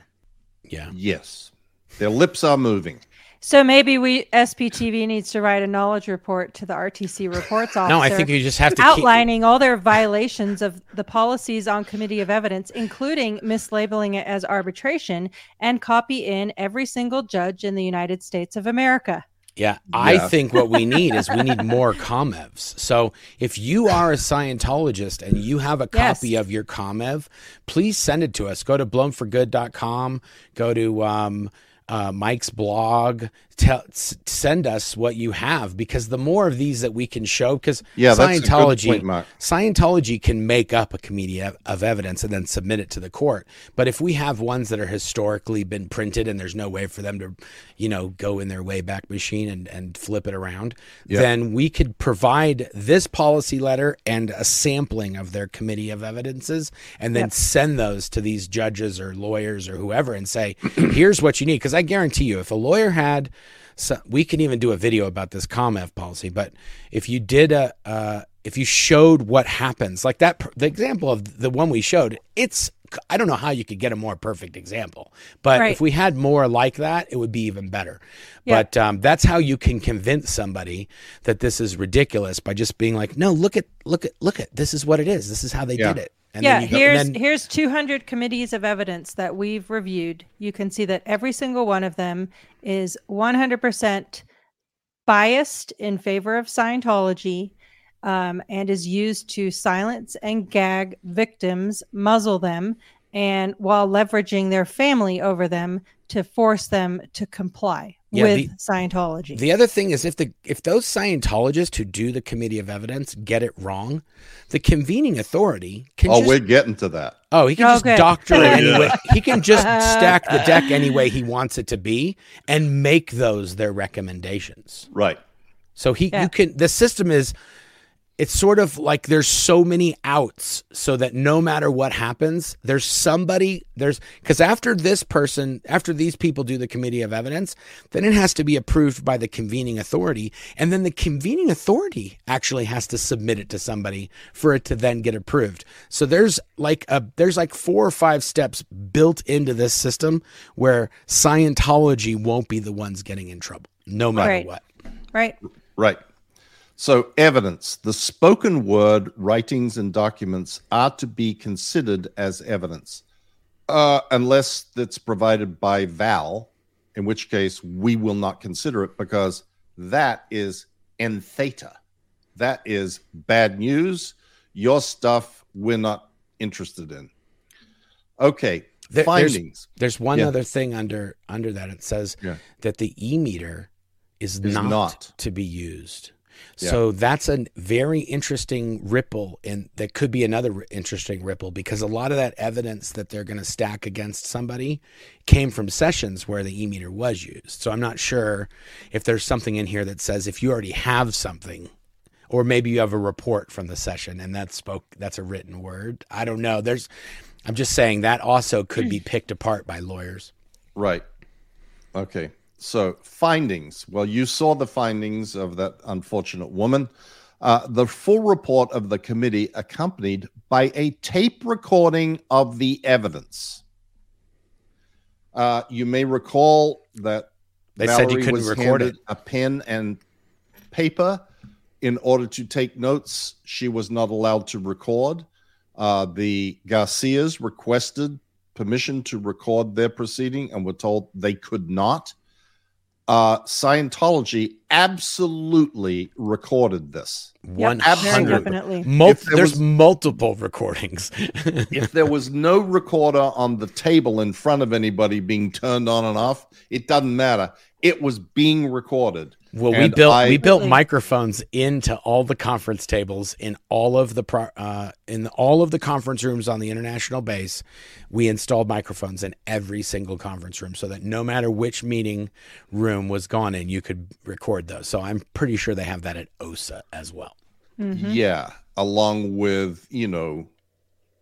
Yeah. Yes. Their lips are moving. So maybe we SPTV needs to write a knowledge report to the RTC reports officer. No, I think you just have to keep, outlining all their violations of the policies on committee of evidence, including mislabeling it as arbitration, and copy in every single judge in the United States of America. Yeah, I Yeah. think what we need is we need more ComEvs. So if you are a Scientologist and you have a Yes. copy of your ComEv, please send it to us. Go to blownforgood.com, go to um, uh, Mike's blog, tell, send us what you have because the more of these that we can show, because Yeah, that's Scientology, point, Scientology can make up a committee of, of evidence and then submit it to the court. But if we have ones that are historically been printed and there's no way for them to, you know, go in their wayback machine and, and flip it around, Yeah. then we could provide this policy letter and a sampling of their committee of evidences and then Yep. send those to these judges or lawyers or whoever and say, here's what you need. Because I guarantee you, if a lawyer had, so we can even do a video about this ComEv policy. But if you did a, uh, if you showed what happens, like that, the example of the one we showed, it's, I don't know how you could get a more perfect example, but Right. if we had more like that, it would be even better. Yeah. But um, that's how you can convince somebody that this is ridiculous by just being like, no, look at, look at, look at, this is what it is. This is how they Yeah. did it. And yeah, go, here's then, here's 200 committees of evidence that we've reviewed. You can see that every single one of them is 100% biased in favor of Scientology um, and is used to silence and gag victims, muzzle them, and while leveraging their family over them to force them to comply Yeah, with the- Scientology. The other thing is if the if those Scientologists who do the committee of evidence get it wrong, the convening authority can Oh, just we're getting to that. oh he can Oh, just good. doctor it anyway. He can just stack the deck any way he wants it to be and make those their recommendations. Right. So he Yeah. you can the system is it's sort of like there's so many outs so that no matter what happens, there's somebody there's because after this person, after these people do the committee of evidence, then it has to be approved by the convening authority. And then the convening authority actually has to submit it to somebody for it to then get approved. So there's like a there's like four or five steps built into this system where Scientology won't be the ones getting in trouble, no matter Right. what. right? Right. So, evidence, the spoken word, writings, and documents are to be considered as evidence, uh, unless that's provided by Val, in which case we will not consider it because that is entheta. That is bad news. Your stuff we're not interested in. Okay. There- there's- findings. There's one Yeah. other thing under under that. It says Yeah. that the e meter is, Is not, not. to be used. Yeah. So that's a very interesting ripple, and that could be another interesting ripple because a lot of that evidence that they're going to stack against somebody came from sessions where the e meter was used. So I'm not sure if there's something in here that says if you already have something, or maybe you have a report from the session and that spoke that's a written word. I don't know. There's I'm just saying that also could be picked apart by lawyers. Right. Okay. So findings. Well, you saw the findings of that unfortunate woman. Uh, the full report of the committee accompanied by a tape recording of the evidence. Uh, you may recall that They said you couldn't record it. a pen and paper in order to take notes. She was not allowed to record. Uh, the Garcias requested permission to record their proceeding and were told they could not. Uh, Scientology absolutely recorded this. One very absolutely. hundred. definitely. Mul- there there's was- multiple recordings. If there was no recorder on the table in front of anybody being turned on and off, it doesn't matter. It was being recorded. Well, we And built I- we built microphones into all the conference tables in all of the pro, uh, in all of the conference rooms on the international base. We installed microphones in every single conference room so that no matter which meeting room was gone in, you could record those. So I'm pretty sure they have that at OSA as well. Mhm. Yeah, along with you know,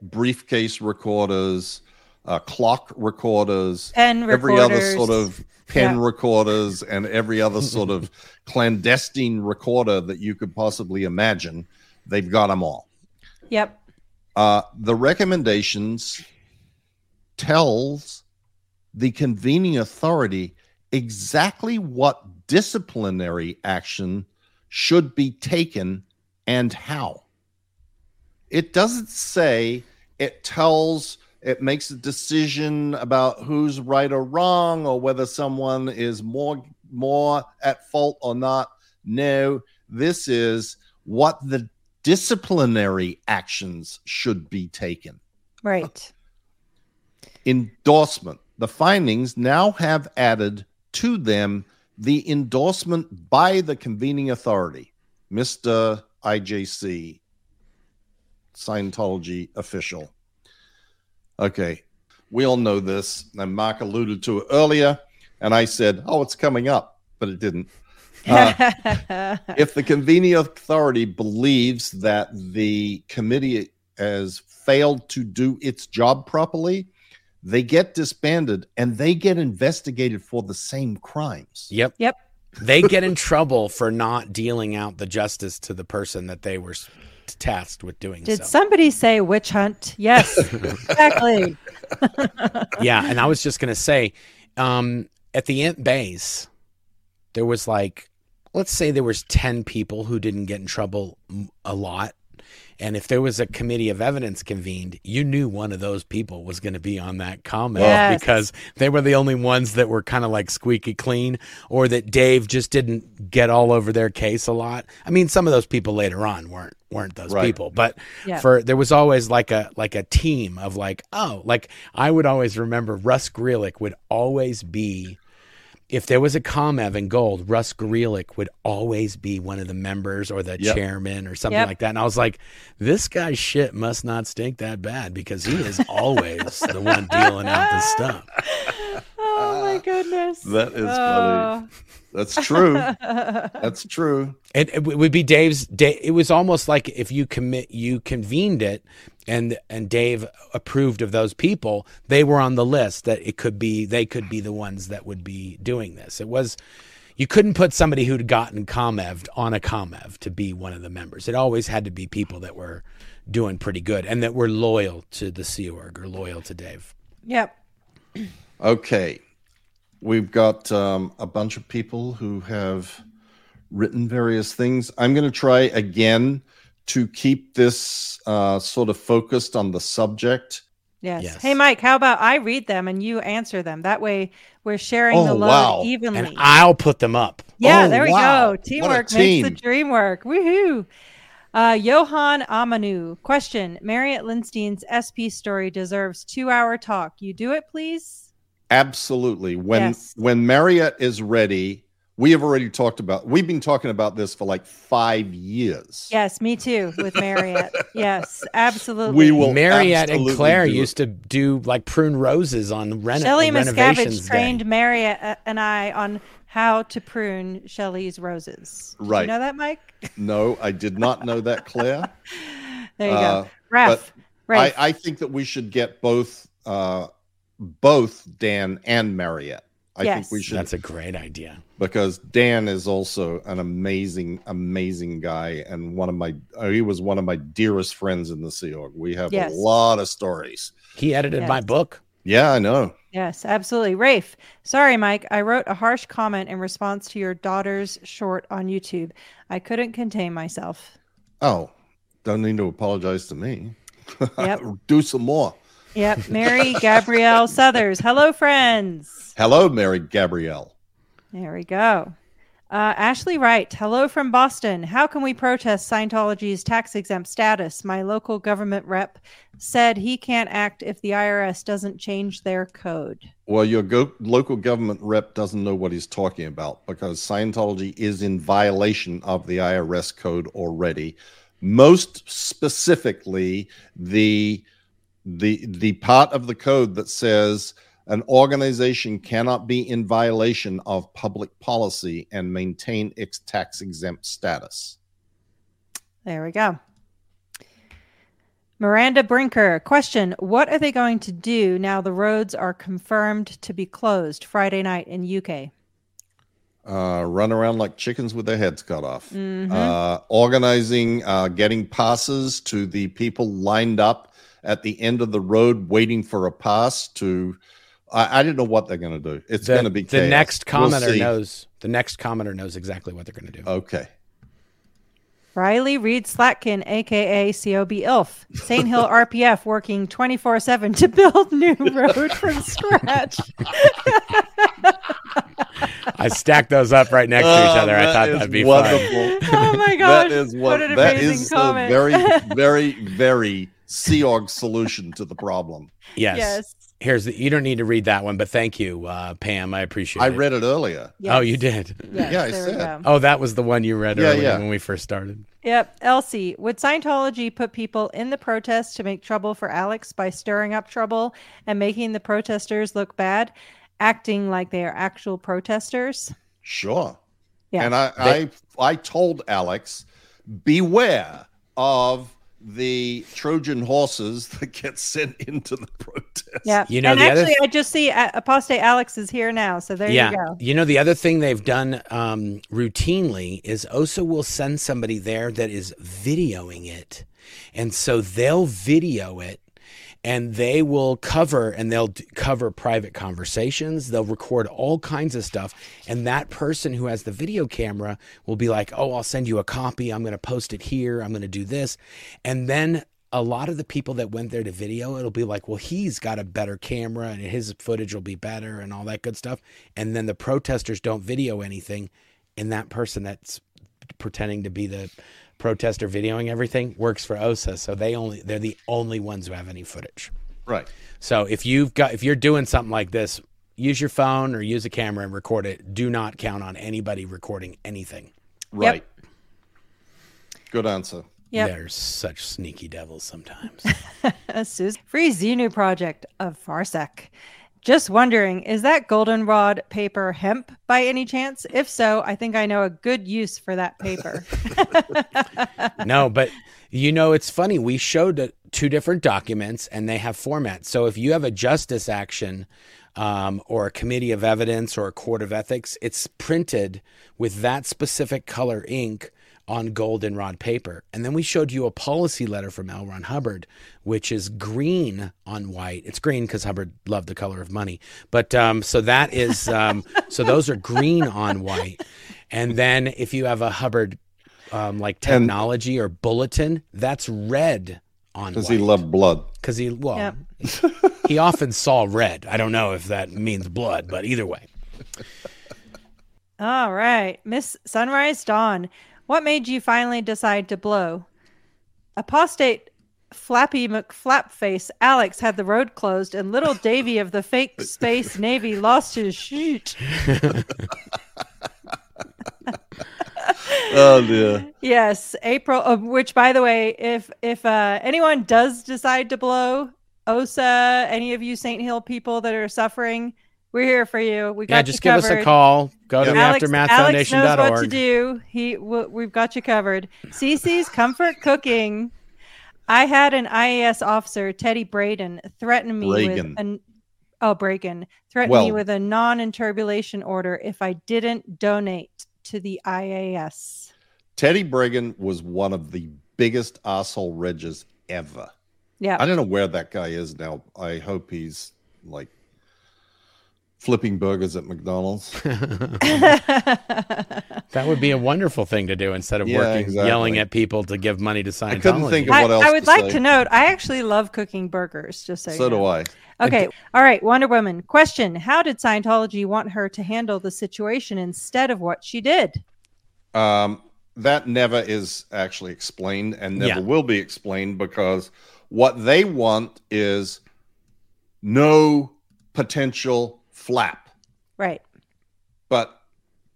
briefcase recorders, uh, clock recorders, Pen every other sort of pen Yeah. recorders, and every other sort of clandestine recorder that you could possibly imagine. They've got them all. Yep. Uh, the recommendations tells the convening authority exactly what disciplinary action should be taken and how. It doesn't say it tells it makes a decision about who's right or wrong or whether someone is more more at fault or not. No, this is what the disciplinary actions should be taken. Right. Endorsement. The findings now have added to them the endorsement by the convening authority, Mr. IJC, Scientology official. Okay, we all know this, and Mark alluded to it earlier, and I said, oh, it's coming up, but it didn't. Uh, if the convening authority believes that the committee has failed to do its job properly, they get disbanded and they get investigated for the same crimes. Yep. Yep. They get in trouble for not dealing out the justice to the person that they were s- tasked with doing Did so. somebody say witch hunt? Yes, exactly. yeah, and I was just gonna say, um, at the Int base, there was like, let's say there was ten people who didn't get in trouble a lot, and if there was a committee of evidence convened, you knew one of those people was going to be on that comment Yes. because they were the only ones that were kind of like squeaky clean, or that Dave just didn't get all over their case a lot. I mean, some of those people later on weren't weren't those Right. people, but Yeah. for there was always like a like a team of like oh like I would always remember Russ Grealick would always be if there was a ComEv in gold, Russ Grealick would always be one of the members or the Yep. chairman or something Yep. like that. And I was like, this guy's shit must not stink that bad because he is always the one dealing out the stuff. Oh my goodness. That is Oh. funny. That's true. That's true. It, it would be Dave's. Da- It was almost like if you commit, you convened it, and and Dave approved of those people. They were on the list that it could be. They could be the ones that would be doing this. It was. You couldn't put somebody who'd gotten ComEv on a ComEv to be one of the members. It always had to be people that were doing pretty good and that were loyal to the Sea Org or loyal to Dave. Yep. Okay. We've got um, a bunch of people who have written various things. I'm going to try again to keep this uh, sort of focused on the subject. Yes. Yes. Hey, Mike, how about I read them and you answer them? That way we're sharing the Oh, load wow. evenly. And I'll put them up. yeah, Oh, there we wow. go. What a Teamwork makes the dream work. Woohoo. Uh, Johan Amanu, question Mariette Lindstein's SP story deserves two hour talk. You do it, please? Absolutely. When Yes. when Mariette is ready, we have already talked about. We've been talking about this for like five years. Yes, me too with Mariette. yes, absolutely. We will Mariette and Claire do it. used to do like prune roses on reno- Shelley renovations Miscavige day. trained Mariette uh, and I on how to prune Shelley's roses. Did Right. You know that, Mike? No, I did not know that, Claire. There you Uh, go. Ref. I, I think that we should get both uh, both Dan and Mariette. I Yes. think we should That's a great idea. because Dan is also an amazing, amazing guy and one of my uh, he was one of my dearest friends in the Sea Org. We have Yes. a lot of stories. He edited my book. Yeah, I know. Yes, absolutely. Rafe, sorry, Mike. I wrote a harsh comment in response to your daughter's short on YouTube. I couldn't contain myself. Oh, don't need to apologize to me. Yep. Do some more. Yep. Mary Gabrielle Southers. Hello, friends. Hello, Mary Gabrielle. There we go. Uh, Ashley Wright, hello from Boston. How can we protest Scientology's tax exempt status? My local government rep said he can't act if the IRS doesn't change their code. Well, your go- local government rep doesn't know what he's talking about because Scientology is in violation of the IRS code already. Most specifically, the the the part of the code that says an organization cannot be in violation of public policy and maintain its tax exempt status. There we go. Miranda Brinker, question What are they going to do now the roads are confirmed to be closed Friday night in UK? Uh, run around like chickens with their heads cut off. Mhm. Uh, organizing, uh, getting passes to the people lined up at the end of the road waiting for a pass to. I, I didn't know what they're going to do. It's going to be the chaos. next We'll commenter knows. The next commenter knows exactly what they're going to do. Okay. Riley Reed Slatkin, aka COB ILF, St. Hill RPF, working 24 7 to build new road from scratch. I stacked those up right next to each oh, other. I thought that'd be fun. Oh my gosh. that is what, what an that amazing is comment. a very, very, very Sea Org solution to the problem. Yes. yes. Here's the. You don't need to read that one, but thank you, uh, Pam. I appreciate I it. I read it earlier. Oh, you did. Yes, Yeah, I said. Oh, that was the one you read Yeah, earlier yeah. when we first started. Yep. Elsie, would Scientology put people in the protest to make trouble for Alex by stirring up trouble and making the protesters look bad, acting like they are actual protesters? Sure. Yeah. And I, They- I, I told Alex, beware of the Trojan horses that get sent into the protest. Yeah. You know, and the other actually, I just see uh, Apostate Alex is here now. So there yeah. you go. You know, the other thing they've done um, routinely is OSA will send somebody there that is videoing it. And so they'll video it and they will cover and they'll d- cover private conversations. They'll record all kinds of stuff. And that person who has the video camera will be like, oh, I'll send you a copy. I'm going to post it here. I'm going to do this. And then a lot of the people that went there to video, it'll be like, well, he's got a better camera and his footage will be better and all that good stuff. And then the protesters don't video anything. And that person that's pretending to be the protester videoing everything works for OSA. So they only, they're the only ones who have any footage. Right. So if you've got, if you're doing something like this, use your phone or use a camera and record it. Do not count on anybody recording anything. Right. Good answer. Yeah. They're such sneaky devils sometimes. Free Xenu project of Farsec. Just wondering, is that goldenrod paper hemp by any chance? If so, I think I know a good use for that paper. no, but you know, it's funny. We showed two different documents and they have formats. So if you have a justice action um, or a committee of evidence or a court of ethics, it's printed with that specific color ink on goldenrod paper. And then we showed you a policy letter from L. Ron Hubbard, which is green on white. It's green because Hubbard loved the color of money. But um, so that is, um, so those are green on white. And then if you have a Hubbard um, like And- technology or bulletin, that's red on Because he loved blood. Because he, well, Yep. he often saw red. I don't know if that means blood, but either way. All right. Miss Sunrise Dawn, what made you finally decide to blow? Apostate Flappy McFlapface Alex had the road closed, and little Davy of the fake space navy lost his shoot. Oh dear. Yes, April. Uh, which, by the way, if if uh, anyone does decide to blow OSA, any of you Saint Hill people that are suffering, we're here for you. We got you covered. Yeah, just you give us a call. Go to Yep. the Alex, Alex knows what to do. He, we've got you covered. Cece's Comfort Cooking. I had an IAS officer, Teddy Braden, threaten me Reagan. with an oh Bragan threatened me with a non-enturbulation order if I didn't donate to the IAS. Teddy Brigham was one of the biggest asshole regs ever. Yeah, I don't know where that guy is now. I hope he's like flipping burgers at McDonald's. That would be a wonderful thing to do instead of Yeah, working exactly. yelling at people to give money to Scientology. I couldn't think of what else I would to like say. to note, I actually love cooking burgers. Just so, So you do. I. Okay. All right. Wonder Woman. Question How did Scientology want her to handle the situation instead of what she did? Um, that never is actually explained and never Yeah. will be explained because what they want is no potential flap. Right. But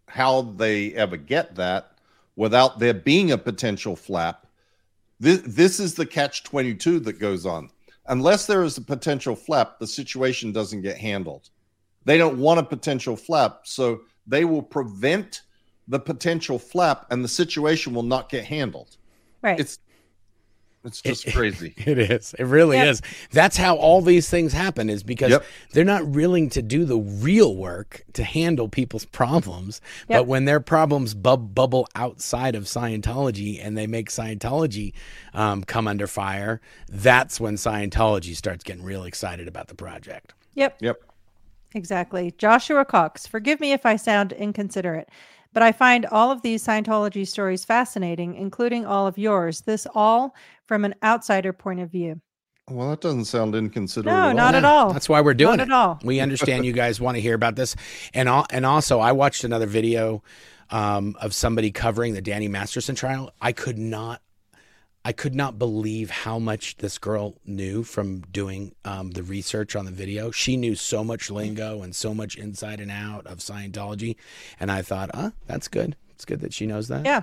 how they ever get that without there being a potential flap, this, this is the catch 22 that goes on. Unless there is a potential flap, the situation doesn't get handled. They don't want a potential flap, so they will prevent the potential flap and the situation will not get handled. Right. It's it's just crazy. It is. It really Yep. is. That's how all these things happen is because Yep. they're not willing to do the real work to handle people's problems. Yep. But when their problems bub- bubble outside of Scientology and they make Scientology um, come under fire, that's when Scientology starts getting real excited about the project. Yep. Yep. Exactly. Joshua Cox, forgive me if I sound inconsiderate, but I find all of these Scientology stories fascinating, including all of yours. This all from an outsider point of view. Well, that doesn't sound inconsiderate. No, at not all. at all. That's why we're doing Not it. at all. We understand you guys want to hear about this, and al- and also I watched another video um, of somebody covering the Danny Masterson trial. I could not, I could not believe how much this girl knew from doing um, the research on the video. She knew so much lingo and so much inside and out of Scientology, and I thought, ah, that's good. It's good that she knows that. Yeah.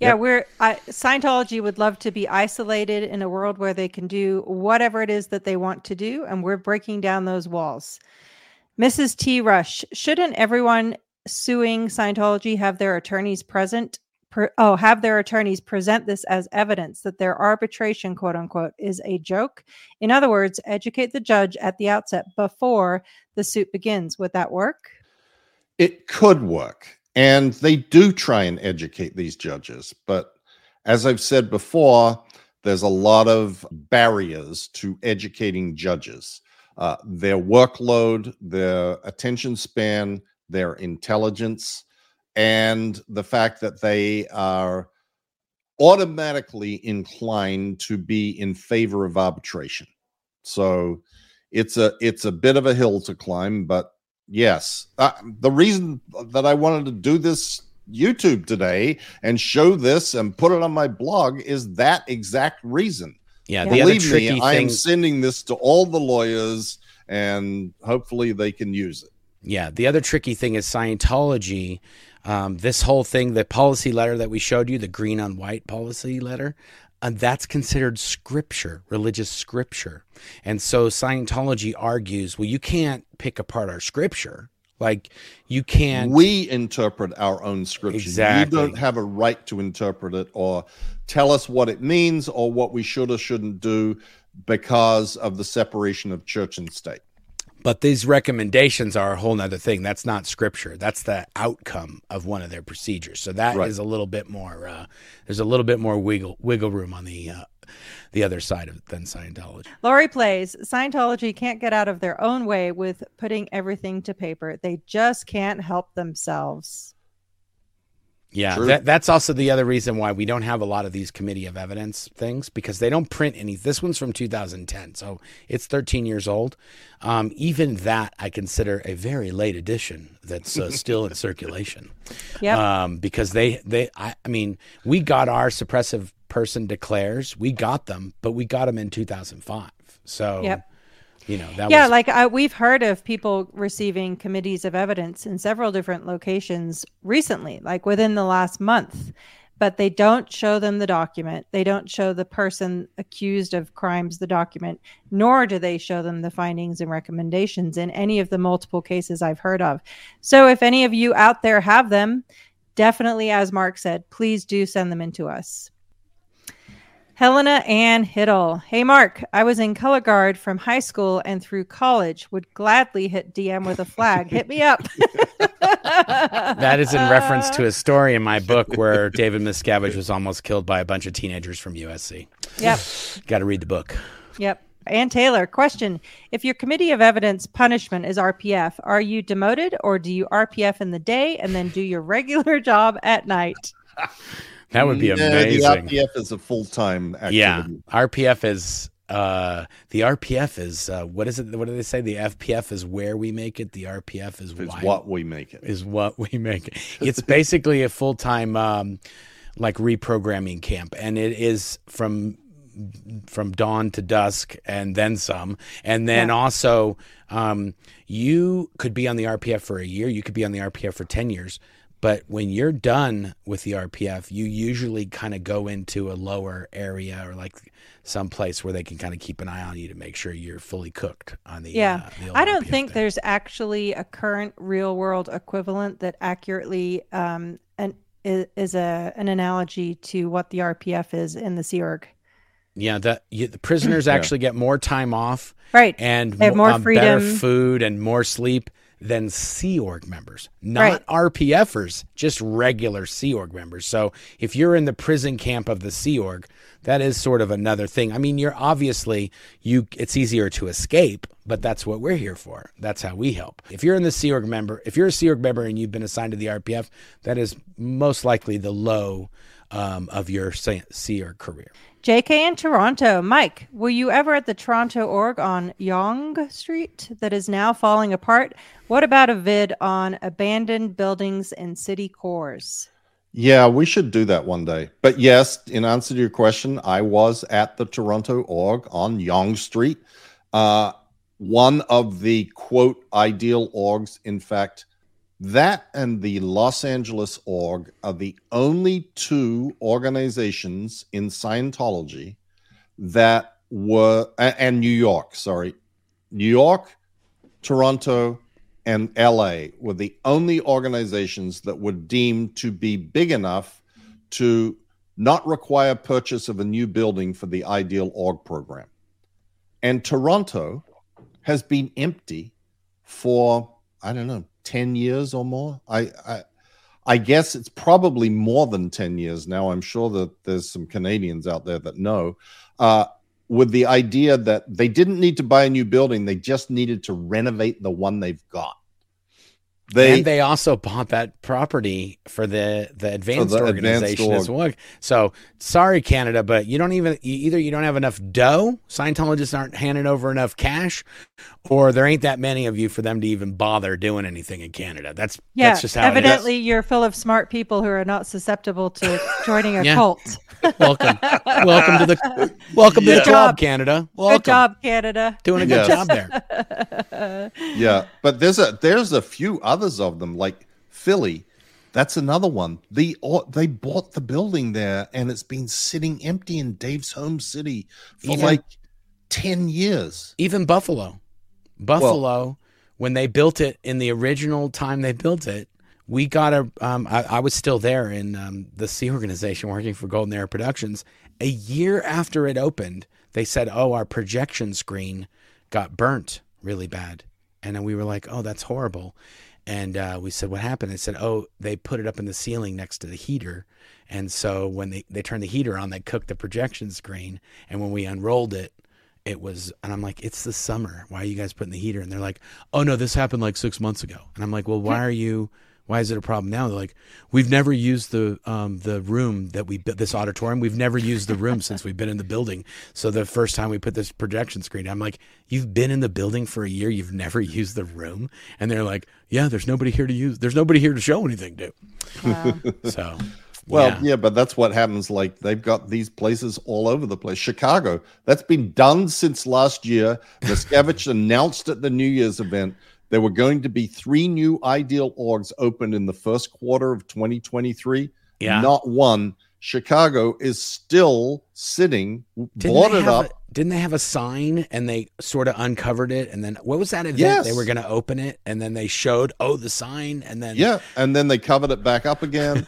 Yeah, we're I, Scientology would love to be isolated in a world where they can do whatever it is that they want to do, and we're breaking down those walls. Mrs. T. Rush, shouldn't everyone suing Scientology have their attorneys present? Per, oh, have their attorneys present this as evidence that their arbitration, quote unquote, is a joke. In other words, educate the judge at the outset before the suit begins. Would that work? it could work and they do try and educate these judges but as i've said before there's a lot of barriers to educating judges. Uh, their workload their attention span their intelligence and the fact that they are automatically inclined to be in favor of arbitration. So it's a it's a bit of a hill to climb but Yes. Uh, the reason that I wanted to do this YouTube today and show this and put it on my blog is that exact reason. yeah. The other Believe tricky me, I am sending this to all the lawyers and hopefully they can use it. Yeah, the other tricky thing is Scientology. Um, this whole thing, the policy letter that we showed you, the green on white policy letter, and that's considered scripture, religious scripture. And so Scientology argues, well, you can't pick apart our scripture. Like you can't. we interpret our own scripture. Exactly. You don't have a right to interpret it or tell us what it means or what we should or shouldn't do because of the separation of church and state. But these recommendations are a whole nother thing. That's not scripture. That's the outcome of one of their procedures. So that is Right. a little bit more. Uh, there's a little bit more wiggle wiggle room on the uh, the other side of than Scientology. Lori plays Scientology can't get out of their own way with putting everything to paper. They just can't help themselves. Yeah, that, that's also the other reason why we don't have a lot of these committee of evidence things because they don't print any. This one's from 2010, so it's 13 years old. Um, even that I consider a very late edition that's uh, still in circulation. Yep. Um, because they they I, I mean we got our suppressive person declares we got them, but we got them in 2005. So Yep. You know that yeah, was like uh, we've heard of people receiving committees of evidence in several different locations recently, like within the last month, but they don't show them the document. They don't show the person accused of crimes the document, nor do they show them the findings and recommendations in any of the multiple cases I've heard of. So if any of you out there have them, definitely, as Marc said, please do send them in to us. Helena Ann Hiddle. Hey, Marc, I was in color guard from high school and through college. Would gladly hit DM with a flag. Hit me up. that is in reference to a story in my book where David Miscavige was almost killed by a bunch of teenagers from USC. Yep. Got to read the book. Yep. Ann Taylor, question. If your committee of evidence punishment is RPF, are you demoted or do you RPF in the day and then do your regular job at night? That would be Yeah, amazing. The RPF is a full time activity. Yeah, RPF is uh the RPF is uh what is it what do they say the FPF is where we make it the RPF is It's why what we make it. is what we make it. It's basically a full-time um like reprogramming camp and it is from from dawn to dusk and then some and then Yeah. also um you could be on the RPF for a year you could be on the RPF for 10 years but when you're done with the RPF you usually kind of go into a lower area or like some place where they can kind of keep an eye on you to make sure you're fully cooked on the Yeah. uh, the old I don't RPF think thing. there's actually a current real world equivalent that accurately um, an, is, is a an analogy to what the RPF is in the Sea Org. Yeah, the you, the prisoners Yeah. actually get more time off Right. and They have more um, better freedom. food and more sleep than Sea Org members, not RPFers, just regular Sea Org members. So if you're in the prison camp of the Sea Org, that is sort of another thing. I mean, you're obviously you. It's easier to escape, but that's what we're here for. That's how we help. If you're in the Sea Org member, if you're a Sea Org member and you've been assigned to the RPF, that is most likely the low um, of your Sea Org career. JK in Toronto. Mike, were you ever at the Toronto org on Yonge Street that is now falling apart? What about a vid on abandoned buildings and city cores? Yeah, we should do that one day. But yes, in answer to your question, I was at the Toronto org on Yonge Street. Uh, one of the quote ideal orgs, in fact, that and the Los Angeles org are the only two organizations in Scientology that were, and New York, sorry, New York, Toronto, and LA were the only organizations that were deemed to be big enough to not require purchase of a new building for the ideal org program. And Toronto has been empty for I don't know 10 years or more. I I I guess it's probably more than 10 years now. I'm sure that there's some Canadians out there that know. Uh, with the idea that they didn't need to buy a new building, they just needed to renovate the one they've got. They, and they also bought that property for the the oh, advanced the advanced organization as well. So sorry, Canada, but you don't even either you don't have enough dough. Scientologists aren't handing over enough cash, or there ain't that many of you for them to even bother doing anything in Canada. That's Yeah, that's just how it is. evidently you're full of smart people who are not susceptible to joining a cult. Welcome, welcome to the welcome to the club, job. Canada. Welcome. Good job, Canada. doing a good Yes. job there. yeah, but there's a there's a few others of them like Philly. That's another one. The they bought the building there, and it's been sitting empty in Dave's home city for Even- like ten years. Even Buffalo, Buffalo, when they built it in the original time they built it, we got a. Um, I, I was still there in um, the Sea organization working for Golden Era Productions. A year after it opened, they said, "Oh, our projection screen got burnt really bad," and then we were like, "Oh, that's horrible." And uh, we said, "What happened?" They said, "Oh, they put it up in the ceiling next to the heater." And so when they, they turned the heater on, they cooked the projection screen. And when we unrolled it, it was and i'm like it's the summer why are you guys putting the heater and they're like oh no this happened like six months ago and i'm like well why are you why is it a problem now they're like we've never used the um the room that we built this auditorium we've never used the room since we've been in the building so the first time we put this projection screen i'm like you've been in the building for a year you've never used the room and they're like yeah there's nobody here to use there's nobody here to show anything to Wow. so Well, yeah. yeah. but that's what happens. Like they've got these places all over the place. Chicago, that's been done since last year. Miscavige announced at the New Year's event there were going to be three new ideal orgs opened in the first quarter of 2023. Yeah. Not one. Chicago is still sitting, Didn't bought they it have up. a- didn't they have a sign and they sort of uncovered it? And then what was that event? Yes. They were going to open it and then they showed, oh, the sign. And then, Yeah, and then they covered it back up again.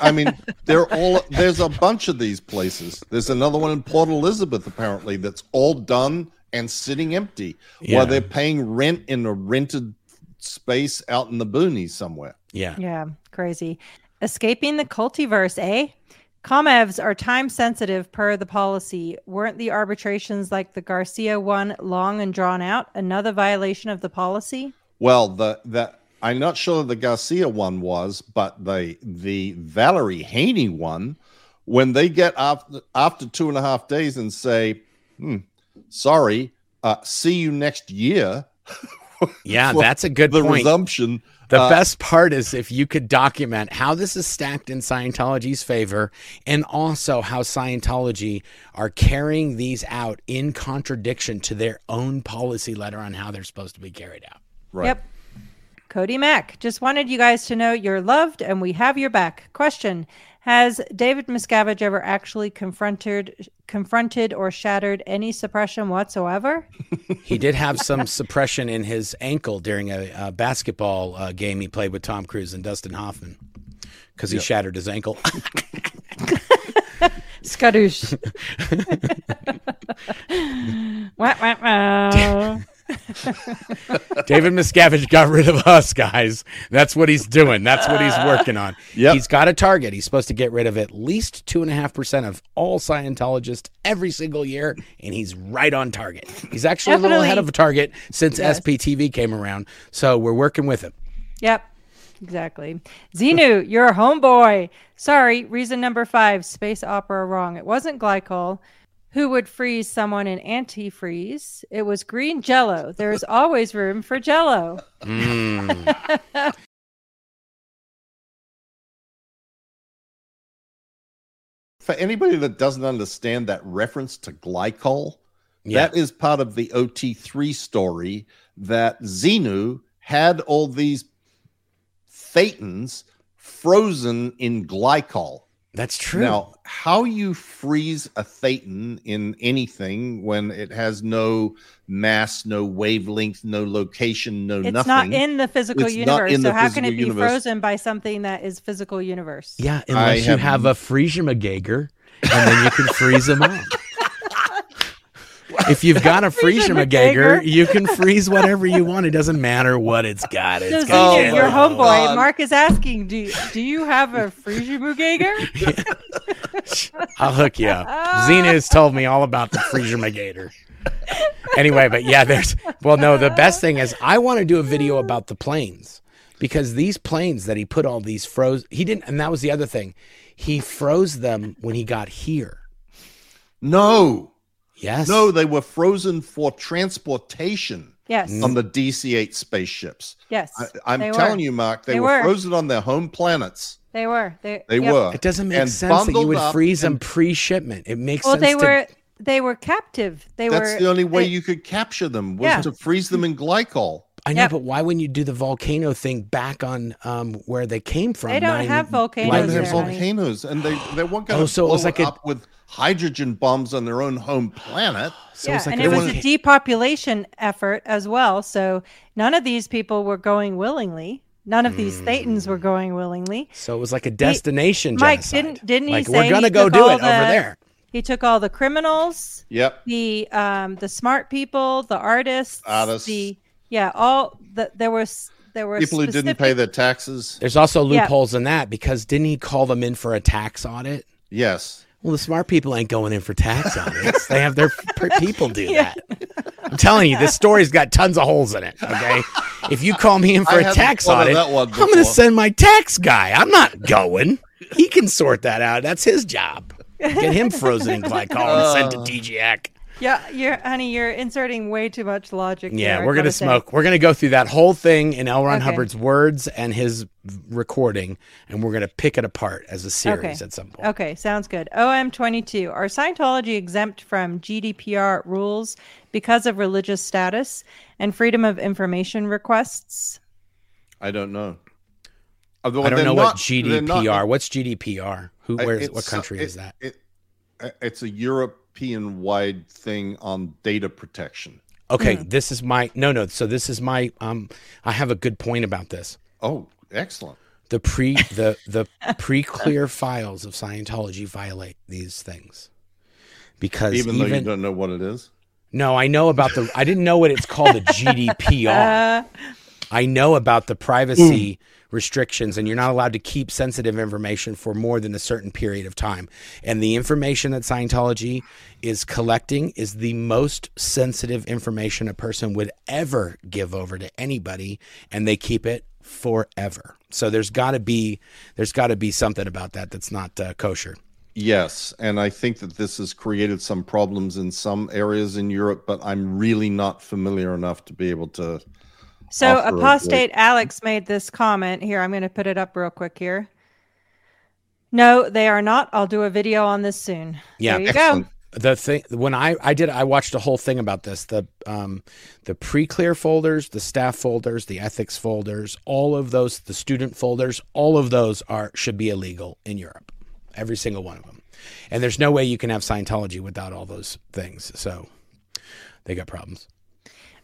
I mean, they're all there's a bunch of these places. There's another one in Port Elizabeth apparently that's all done and sitting empty Yeah. while they're paying rent in a rented space out in the boonies somewhere. yeah. Yeah, crazy. Escaping the cultiverse, eh? ComEvs are time sensitive per the policy. Weren't the arbitrations like the Garcia one long and drawn out? Another violation of the policy? Well, the that I'm not sure the Garcia one was, but the the Valerie Haney one, when they get after after two and a half days and say, hmm, "Sorry, uh, see you next year." Yeah, that's a good the point. resumption. The uh, best part is if you could document how this is stacked in Scientology's favor and also how Scientology are carrying these out in contradiction to their own policy letter on how they're supposed to be carried out. Right. Yep. Cody Mack just wanted you guys to know you're loved and we have your back. Question Has David Miscavige ever actually confronted confronted or shattered any suppression whatsoever? He did have some suppression in his ankle during a, a basketball uh, game he played with Tom Cruise and Dustin Hoffman because he Yep. shattered his ankle. Skadoosh. wah, wah, wah. David Miscavige got rid of us, guys. That's what he's doing. That's what he's working on. Yep. He's got a target. He's supposed to get rid of at least two and a half percent of all Scientologists every single year, and he's right on target. He's actually a little ahead Definitely. of target since Yes. SPTV came around. So we're working with him. Yep, exactly. Xenu, you're a homeboy. Sorry, reason number five, space opera wrong. It wasn't glycol. Who would freeze someone in antifreeze? It was green jello. There is always room for jello. Mm. For anybody that doesn't understand that reference to glycol, Yeah. that is part of the OT3 story that Xenu had all these thetans frozen in glycol. That's true. Now, how you freeze a thetan in anything when it has no mass, no wavelength, no location, no It's nothing? It's not in the physical It's not universe. in so the how can it be universe. frozen by something that is physical universe? yeah, I unless you have- have a Friesiemagager, and then you can freeze them up. If you've got a Friesiemagager, Friesiemagager. you can freeze whatever you want. It doesn't matter what it's got. So It's Xenu, got Oh your homeboy, God. Marc is asking, do do you have a Friesiemagager? I'll hook you up. Xena has told me all about the Friesiemagator. Anyway, but yeah, there's well, no, the best thing is I want to do a video about the planes because these planes that he put all these froze, he didn't, and that was the other thing. He froze them when he got here. no, Yes. no, they were frozen for transportation Yes. on the DC 8 spaceships. yes. I, I'm telling were. you, Marc, they, They were, were. frozen on their home planets. They were. They, They yep. were. It doesn't make And sense that you would up freeze them pre-shipment. It makes Well, sense. Well, they to- were they were captive. They That's were the only way they- you could capture them was Yeah. to freeze them in glycol. I know, Yep. but why wouldn't you do the volcano thing back on um, where they came from? They don't nine have volcanoes Why light they there, have years ago? honey. volcanoes, and they they weren't going to Oh, so it blow was like it a- up with hydrogen bombs on their own home planet. So yeah, it's like and it was volcano. a depopulation effort as well. So none of these people were going willingly. None of these thetans were going willingly. So it was like a destination Mike, genocide. didn't- didn't he like, say we're gonna he go took do all it over the- there? He took all the criminals, Yep. the um, the smart people, the artists, Artists. the yeah, all the there was there were People who didn't pay their taxes. There's also Yeah. loopholes in that because didn't he call them in for a tax audit? Yes. Well, the smart people ain't going in for tax audits. they have their people do that. I'm telling you, this story's got tons of holes in it. Okay, if you call me in for I a tax audit, that one I'm going to send my tax guy. I'm not going. He can sort that out. That's his job. Get him frozen in glycol and sent to Uh. DGAC. Yeah, you're honey, you're inserting way too much logic. Yeah, there, we're gonna gotta say. smoke. We're gonna go through that whole thing in L. Ron Okay. Hubbard's words and his recording, and we're gonna pick it apart as a series Okay. at some point. Okay, sounds good. OM22. Are Scientology exempt from GDPR rules because of religious status and freedom of information requests? I don't know. I don't know what GDPR. What's GDPR? Who? Where's? What country is that? It, it's a European wide thing on data protection. Okay, Hmm. this is my no, no. So this is my. Um, I have a good point about this. Oh, excellent. The pre the the pre clear files of Scientology violate these things because Even, even, though you don't know what it is. no, I know about the. I didn't know what it's called. The GDPR. Uh, I know about the privacy restrictions, and you're not allowed to keep sensitive information for more than a certain period of time. And the information that Scientology is collecting is the most sensitive information a person would ever give over to anybody, and they keep it forever. So there's got to be there's got to be something about that that's not uh, kosher. Yes, and I think that this has created some problems in some areas in Europe, but I'm really not familiar enough to be able to. So apostate Alex made this comment here. I'm going to put it up real quick here. No, they are not. I'll do a video on this soon. Yeah, there you Excellent. go. the thing when I I did I watched a whole thing about this the um the pre-clear folders the staff folders the ethics folders all of those the student folders all of those are should be illegal in Europe every single one of them and there's no way you can have Scientology without all those things so they got problems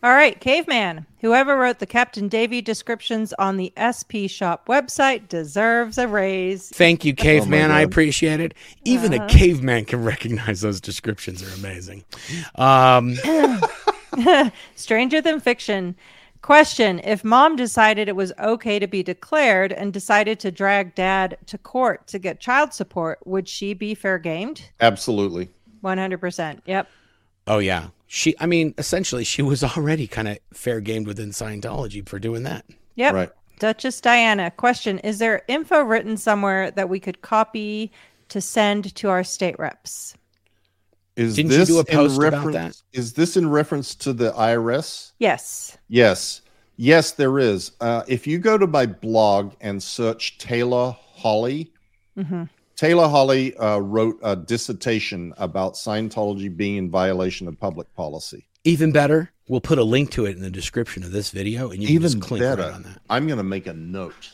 All right, caveman. Whoever wrote the Captain Davy descriptions on the SP Shop website deserves a raise. thank you caveman I appreciate it even a caveman can recognize those descriptions are amazing um Stranger than fiction. Question If mom decided it was okay to be declared and decided to drag dad to court to get child support, would she be fair gamed? Absolutely. 100%. Yep. oh yeah she I mean essentially she was already kind of fair gamed within Scientology for doing that Yep. Right. Duchess Diana, question Is there info written somewhere that we could copy to send to our state reps? Is Didn't you this do a in post about reference, Is this in reference to the IRS? Yes. Yes. Yes, there is. Uh, if you go to my blog and search Taylor Holley, hmm Taylor Holley uh, wrote a dissertation about Scientology being in violation of public policy. Even better, we'll put a link to it in the description of this video, and you can Even just click better, right on that. I'm going to make a note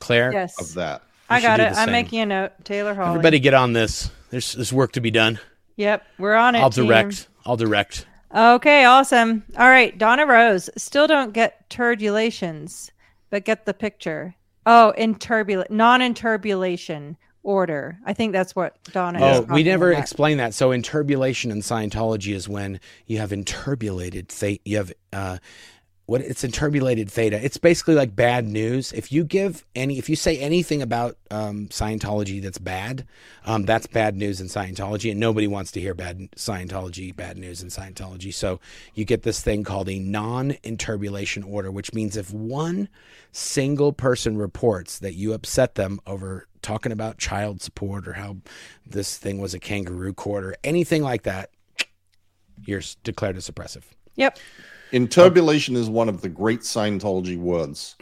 Claire, Yes. of that. I got it. I'm making a note. Taylor Hall. everybody get on this. There's there's work to be done. Yep. We're on it. I'll team. direct. I'll direct. Okay, awesome. All right, Donna Rose. Still don't get turbulations, but get the picture. Oh, in turbulent, non-enturbulation order. I think that's what Donna. is Oh, we never about. explained that. So, enturbulation in Scientology is when you have enturbulated theta. You have uh, what? It's enturbulated theta. It's basically like bad news. If you give any, if you say anything about um, Scientology that's bad, um, that's bad news in Scientology, and nobody wants to hear bad Scientology bad news in Scientology. So you get this thing called a non-enturbulation order, which means if one single person reports that you upset them over talking about child support or how this thing was a kangaroo court or anything like that, you're declared as suppressive. Yep. Enturbulation is one of the great Scientology words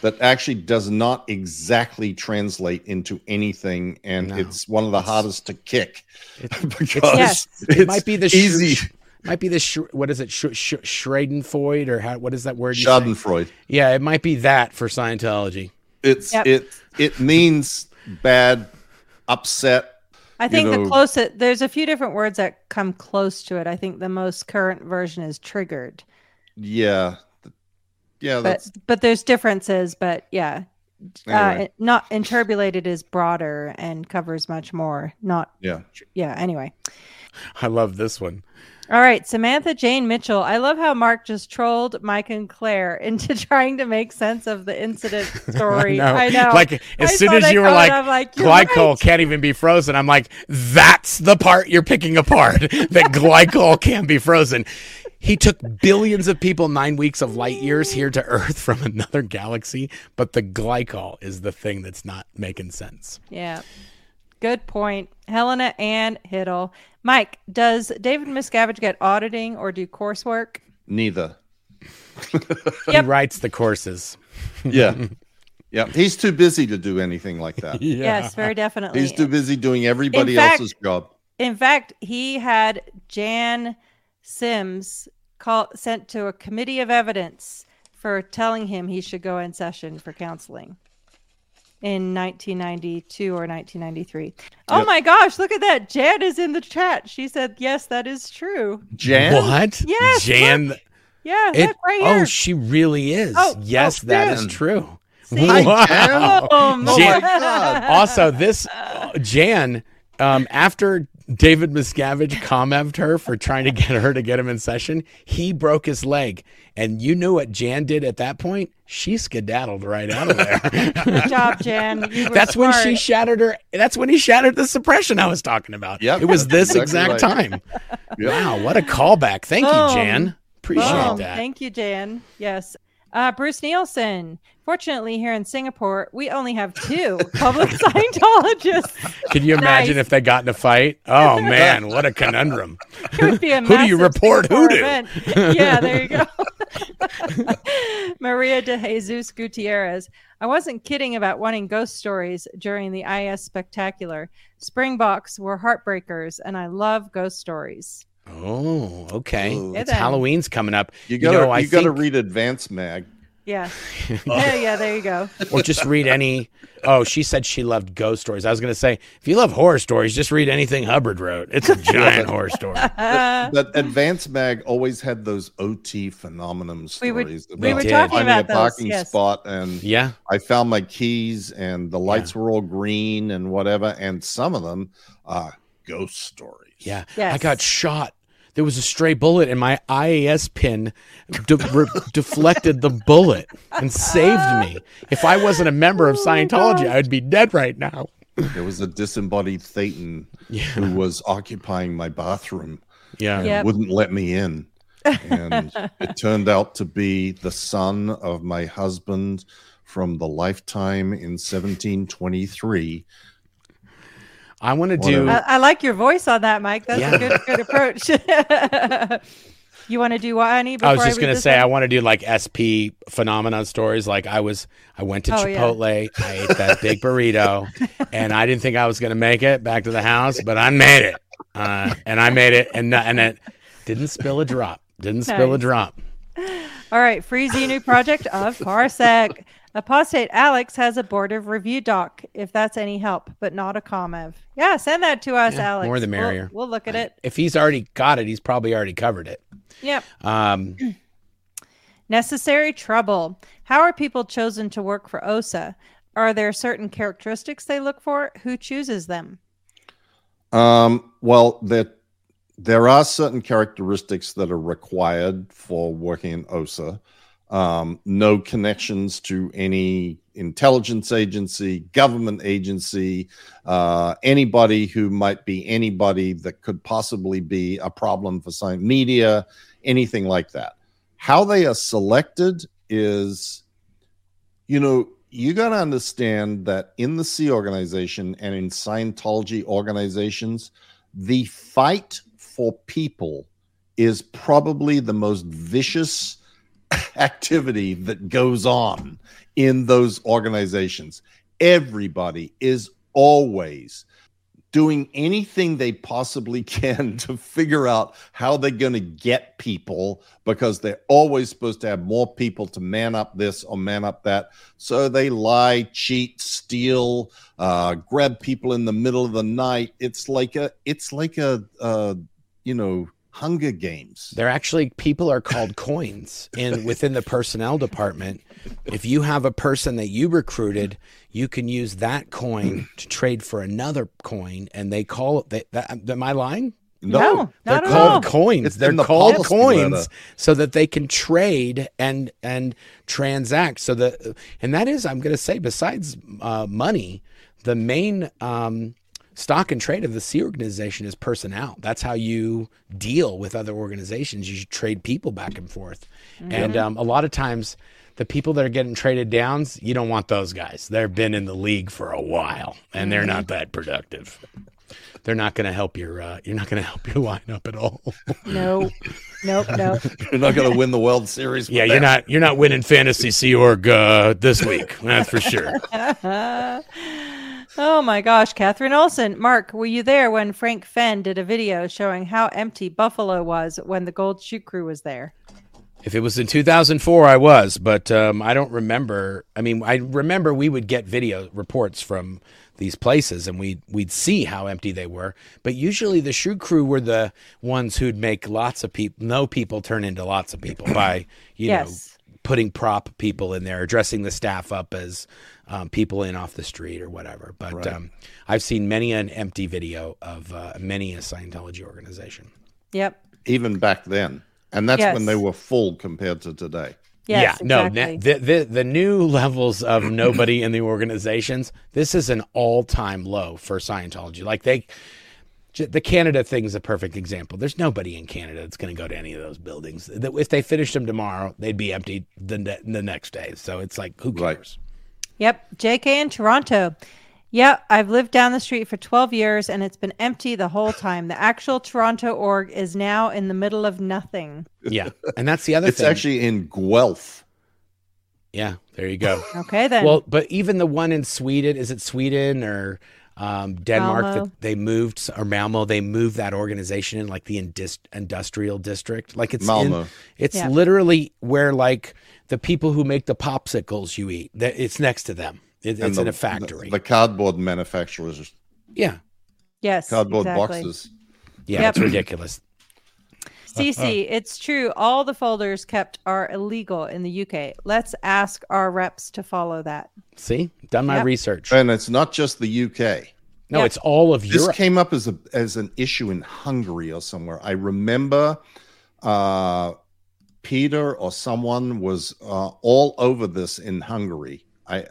that actually does not exactly translate into anything, and No. it's one of the hardest to kick because Yes. It might be the easy. sh- might be the sh- what is it sh- sh- Schradenfreude or how, what is that word? you say? Schadenfreude. Yeah, it might be that for Scientology. It's Yep. it it means bad, upset. I think know- the closest there's a few different words that come close to it. I think the most current version is triggered, Yeah, yeah. but That's but there's differences. But yeah, anyway. uh, not enturbulated is broader and covers much more. Not yeah. yeah. Anyway. I love this one. All right, Samantha Jane Mitchell. I love how Marc just trolled Mike and Claire into trying to make sense of the incident story. I know. Like as I soon as you were like, like, glycol right." can't even be frozen. I'm like, that's the part you're picking apart. that glycol can't be frozen. He took billions of people nine weeks of light years here to Earth from another galaxy, but the glycol is the thing that's not making sense. Yeah. Good point. Helena and Hiddle. Mike, does David Miscavige get auditing or do coursework? Neither. He Yep. writes the courses. Yeah. yeah. He's too busy to do anything like that. Yes, very definitely. He's too busy doing everybody In fact- else's job. In fact, he had Jan Sims call, sent to a committee of evidence for telling him he should go in session for counseling in 1992 or 1993. Oh Yep. my gosh, look at that. Jan is in the chat. She said, yes, that is true. Jan? What? Yes, Jan. Yeah, It, look right here. oh, she really is. Oh, yes, oh, that is true. See? Hi, Wow. Jan. Oh, Oh Jan- my God. also, this uh, Jan, um, after David Miscavige commented her for trying to get her to get him in session. He broke his leg. And you knew what Jan did at that point? She skedaddled right out of there. Good job, Jan. You were that's when she shattered her. That's when he shattered the suppression I was talking about. Yep. It was this Exactly exact right. time. Wow, what a callback. Thank you, Jan. Appreciate Boom. that. Thank you, Jan. Yes. Uh, Bruce Nielsen. Fortunately, here in Singapore, we only have two public Scientologists. Can you imagine Nice. if they got in a fight? Oh man, what a conundrum. It would be a Who do you report who to? event. Yeah, there you go. Maria de Jesus Gutierrez. I wasn't kidding about wanting ghost stories during the IS Spectacular. Springboks were heartbreakers, and I love ghost stories. Oh, okay. Ooh. It's then. Halloween's coming up. You gotta know, you gotta think- read Advance Mag. Yeah. yeah, yeah, there you go. or just read any. Oh, she said she loved ghost stories. I was going to say, if you love horror stories, just read anything Hubbard wrote. It's a giant horror story. Uh, But Advance Mag always had those OT phenomenon We were- stories. we were about talking finding about a those, parking yes. spot and Yeah. I found my keys and the lights were all green and whatever. And some of them are ghost stories. Yeah. I got shot. There was a stray bullet, and my IAS pin de- re- deflected the bullet and saved me. If I wasn't a member of Oh Scientology, gosh. I'd be dead right now. There was a disembodied Thetan Yeah. who was occupying my bathroom Yeah. and Yep. wouldn't let me in. And it turned out to be the son of my husband from the lifetime in 1723. I want to do. I, I like your voice on that, Mike. That's Yeah. a good good approach. you want to do what, honey? I was just read gonna say one? I want to do like SP phenomenon stories. Like I was, I went to Oh, yeah. Chipotle, I ate that big burrito, and I didn't think I was gonna make it back to the house, but I made it, uh, and I made it, and and it didn't spill a drop. Didn't spill a drop. All right, free Xenu project of Parsec. Apostate Alex has a board of review doc, if that's any help, but not a comev. Yeah, send that to us, Yeah, Alex. more the We'll- merrier. We'll, look at it. If he's already got it, he's probably already covered it. Yep. Um, Necessary trouble. How are people chosen to work for OSA? Are there certain characteristics they look for? Who chooses them? Um, well, there, there are certain characteristics that are required for working in OSA. Um, no connections to any intelligence agency, government agency, uh, anybody who might be anybody that could possibly be a problem for science media, anything like that. How they are selected is, you know, you got to understand that in the Sea organization and in Scientology organizations, the fight for people is probably the most vicious activity that goes on in those organizations. Everybody is always doing anything they possibly can to figure out how they're going to get people because they're always supposed to have more people to man up this or man up that. So they lie, cheat, steal, uh, grab people in the middle of the night. It's like a, it's like a, uh, you know, Hunger Games. They're actually people are called coins in within the personnel department. If you have a person that you recruited, you can use that coin to trade for another coin, and they call it. They, that, am I lying? No, They're not at called all. coins. It's They're the called policy coins letter. so that they can trade and and transact. So that and that is, I'm going to say, besides uh, money, the main um, stock and trade of the Sea organization is personnel. That's how you deal with other organizations. You trade people back and forth, and um, a lot of times. The people that are getting traded downs, you don't want those guys. They've been in the league for a while, and they're not that productive they're not going to help your uh, you're not going to help your lineup at all. No, nope, nope. You're not going to win the World Series. with yeah, you're them. not you're not winning fantasy Sea Org uh, this week. That's for sure. oh my gosh, Catherine Olson. Marc, were you there when Frank Fenn did a video showing how empty Buffalo was when the Gold Shoot Crew was there? If it was in 2004, I was, but um, I don't remember. I mean, I remember we would get video reports from these places, and we'd we'd see how empty they were. But usually, the shoot crew were the ones who'd make lots of people, no people turn into lots of people by you know putting prop people in there, dressing the staff up as um, people in off the street or whatever. But Right. um, I've seen many an empty video of uh, many a Scientology organization. Yep. even back then, and that's when they were full compared to today. Yes, yeah, no, exactly. na- the, the the new levels of nobody in the organizations. This is an all time low for Scientology. Like they, the Canada thing is a perfect example. There's nobody in Canada that's going to go to any of those buildings. That- If they finished them tomorrow, they'd be empty the the next day. So it's like who Right. Cares? Yep. JK in Toronto. Yep. I've lived down the street for 12 years and it's been empty the whole time. The actual Toronto org is now in the middle of nothing. Yeah, and that's the other thing. It's thing. actually in Guelph. yeah, there you go. Okay, then. Well, but even the one in Sweden, is it Sweden or um, Denmark Malmo. that they moved or Malmo? They moved that organization in like the indus- industrial district. Like it's in, Malmo. it's Yeah. literally where like the people who make the popsicles you eat. that It's next to them. It, it's the- in a factory. The, the cardboard manufacturers, yeah, yes. cardboard exactly. boxes. yeah, Yep. it's ridiculous. CC, it's true. All the folders kept are illegal in the UK. Let's ask our reps to follow that. See, done my Yep. research. And it's not just the UK. No, Yep. it's all of This Europe. This came up as a as an issue in Hungary or somewhere. I remember uh, Peter or someone was uh, all over this in Hungary. I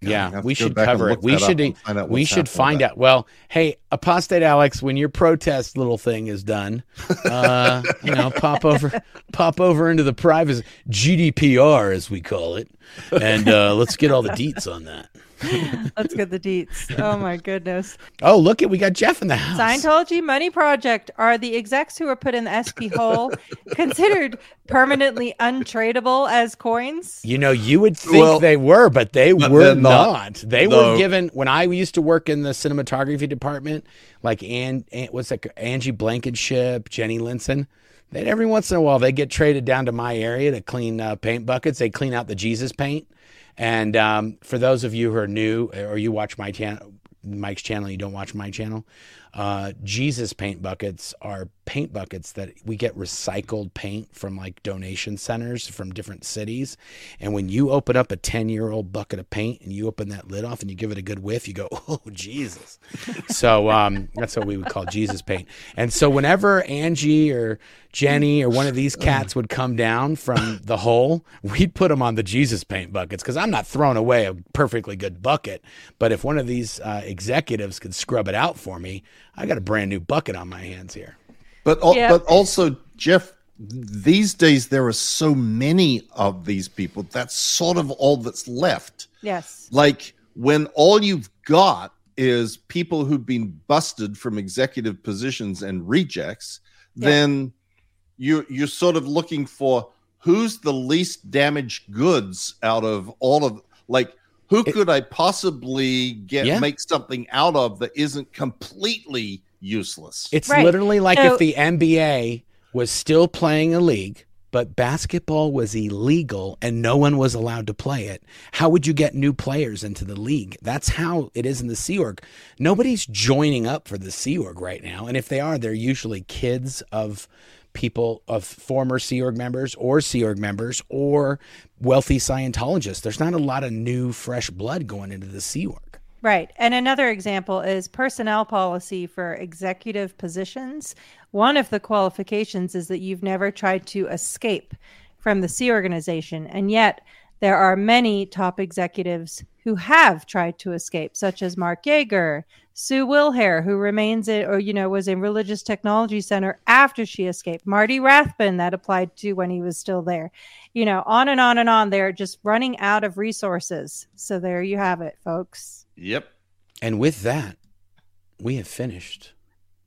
Yeah, we should cover it. We that up should find out we should find out. Well, hey, apostate Alex, when your protest little thing is done, uh, you know, pop over, pop over into the privacy GDPR as we call it, and uh, let's get all the deets on that. Let's get the deets. Oh my goodness. Oh, look it, we got Jeff in the house. Scientology Money Project are the execs who were put in the SP hole considered permanently untradeable as coins? You know, you would think Well, they were, but they but were not. not. They No. were given when I used to work in the cinematography department, like and Ann what's that? Angie Blankenship, Jenny Linson. Then every once in a while they get traded down to my area to clean uh, paint buckets. They clean out the Jesus paint. And um, for those of you who are new or you watch my channel, Mike's channel, you don't watch my channel. Uh, Jesus paint buckets are paint buckets that we get recycled paint from like donation centers from different cities. And when you open up a 10 year old bucket of paint and you open that lid off and you give it a good whiff, you go, oh, Jesus. so um, that's what we would call Jesus paint. And so whenever Angie or Jenny or one of these cats would come down from the hole, we'd put them on the Jesus paint buckets because I'm not throwing away a perfectly good bucket. But if one of these uh, executives could scrub it out for me, I got a brand new bucket on my hands here. But al- Yeah. but also, Jeff, these days there are so many of these people. That's sort of all that's left. Yes. Like when all you've got is people who've been busted from executive positions and rejects, Yeah. then you you're sort of looking for who's the least damaged goods out of all of like who It- could I possibly get Yeah. make something out of that isn't completely useless. It's Right. literally like So- if the NBA was still playing a league, but basketball was illegal and no one was allowed to play it. How would you get new players into the league? That's how it is in the Sea Org. Nobody's joining up for the Sea Org right now. And if they are, they're usually kids of people of former Sea Org members or Sea Org members or wealthy Scientologists. There's not a lot of new, fresh blood going into the Sea Org. Right. And another example is personnel policy for executive positions. One of the qualifications is that you've never tried to escape from the Sea organization. And yet, there are many top executives who have tried to escape, such as Marc Yager, Sue Wilhair, who remains in, or, you know, was in Religious Technology Center after she escaped, Marty Rathbun, that applied to when he was still there, you know, on and on and on. They're just running out of resources. So there you have it, folks. yep. And with that, we have finished.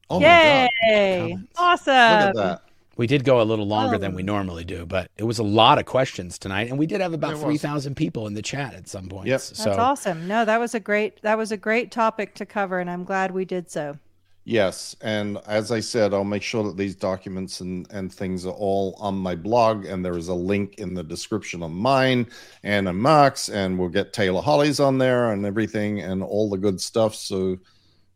Oh my god. Yay! Comments. Look Awesome. At that. We did go a little oh. longer than Oh. we normally do, but it was a lot of questions tonight, and we did have about three thousand people in the chat at some point. Yep. So That's awesome. No, that was a great that was a great topic to cover, and I'm glad we did so. Yes, and as I said, I'll make sure that these documents and, and things are all on my blog, and there is a link in the description of mine and on Marc's, and we'll get Taylor Holley's on there and everything and all the good stuff, so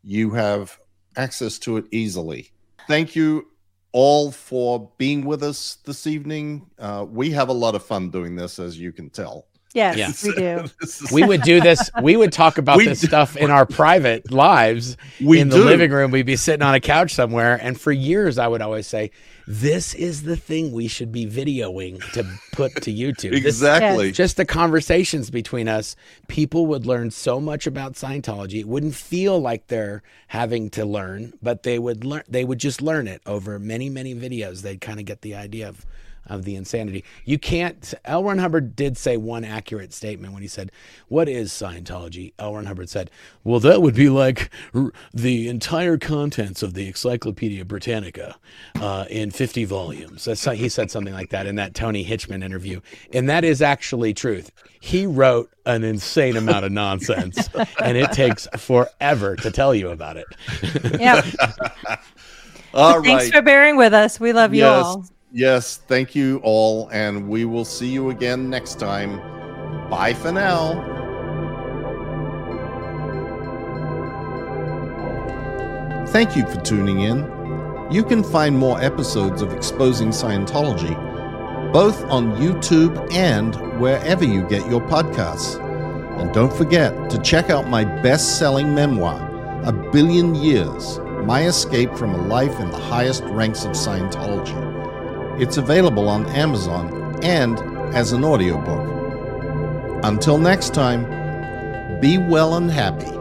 you have access to it easily. Thank you, all for being with us this evening. Uh, we have a lot of fun doing this, as you can tell. Yes, Yes. we do. We would do this. We would talk about We this do. stuff in our private lives. we in the do. living room, we'd be sitting on a couch somewhere. And for years, I would always say, This is the thing we should be videoing to put to YouTube. This- Exactly. just the conversations between us, people would learn so much about Scientology. It wouldn't feel like they're having to learn, but they would learn. They would just learn it over many, many videos. They'd kind of get the idea of of the insanity. You can't. L. Ron Hubbard did say one accurate statement when he said, "What is Scientology?" L. Ron Hubbard said, "Well, that would be like r- the entire contents of the Encyclopedia Britannica uh, in 50 volumes." That's, he said something like that in that Tony Hitchman interview, and that is actually truth. He wrote an insane amount of nonsense, and it takes forever to tell you about it. Yep. All Thanks right. for bearing with us. We love you yes. all. Yes. Thank you all. And we will see you again next time. Bye for now. Thank you for tuning in. You can find more episodes of Exposing Scientology both on YouTube and wherever you get your podcasts. And don't forget to check out my best selling memoir, A Billion Years My Escape from a Life in the Highest Ranks of Scientology. It's available on Amazon and as an audiobook. Until next time, be well and happy.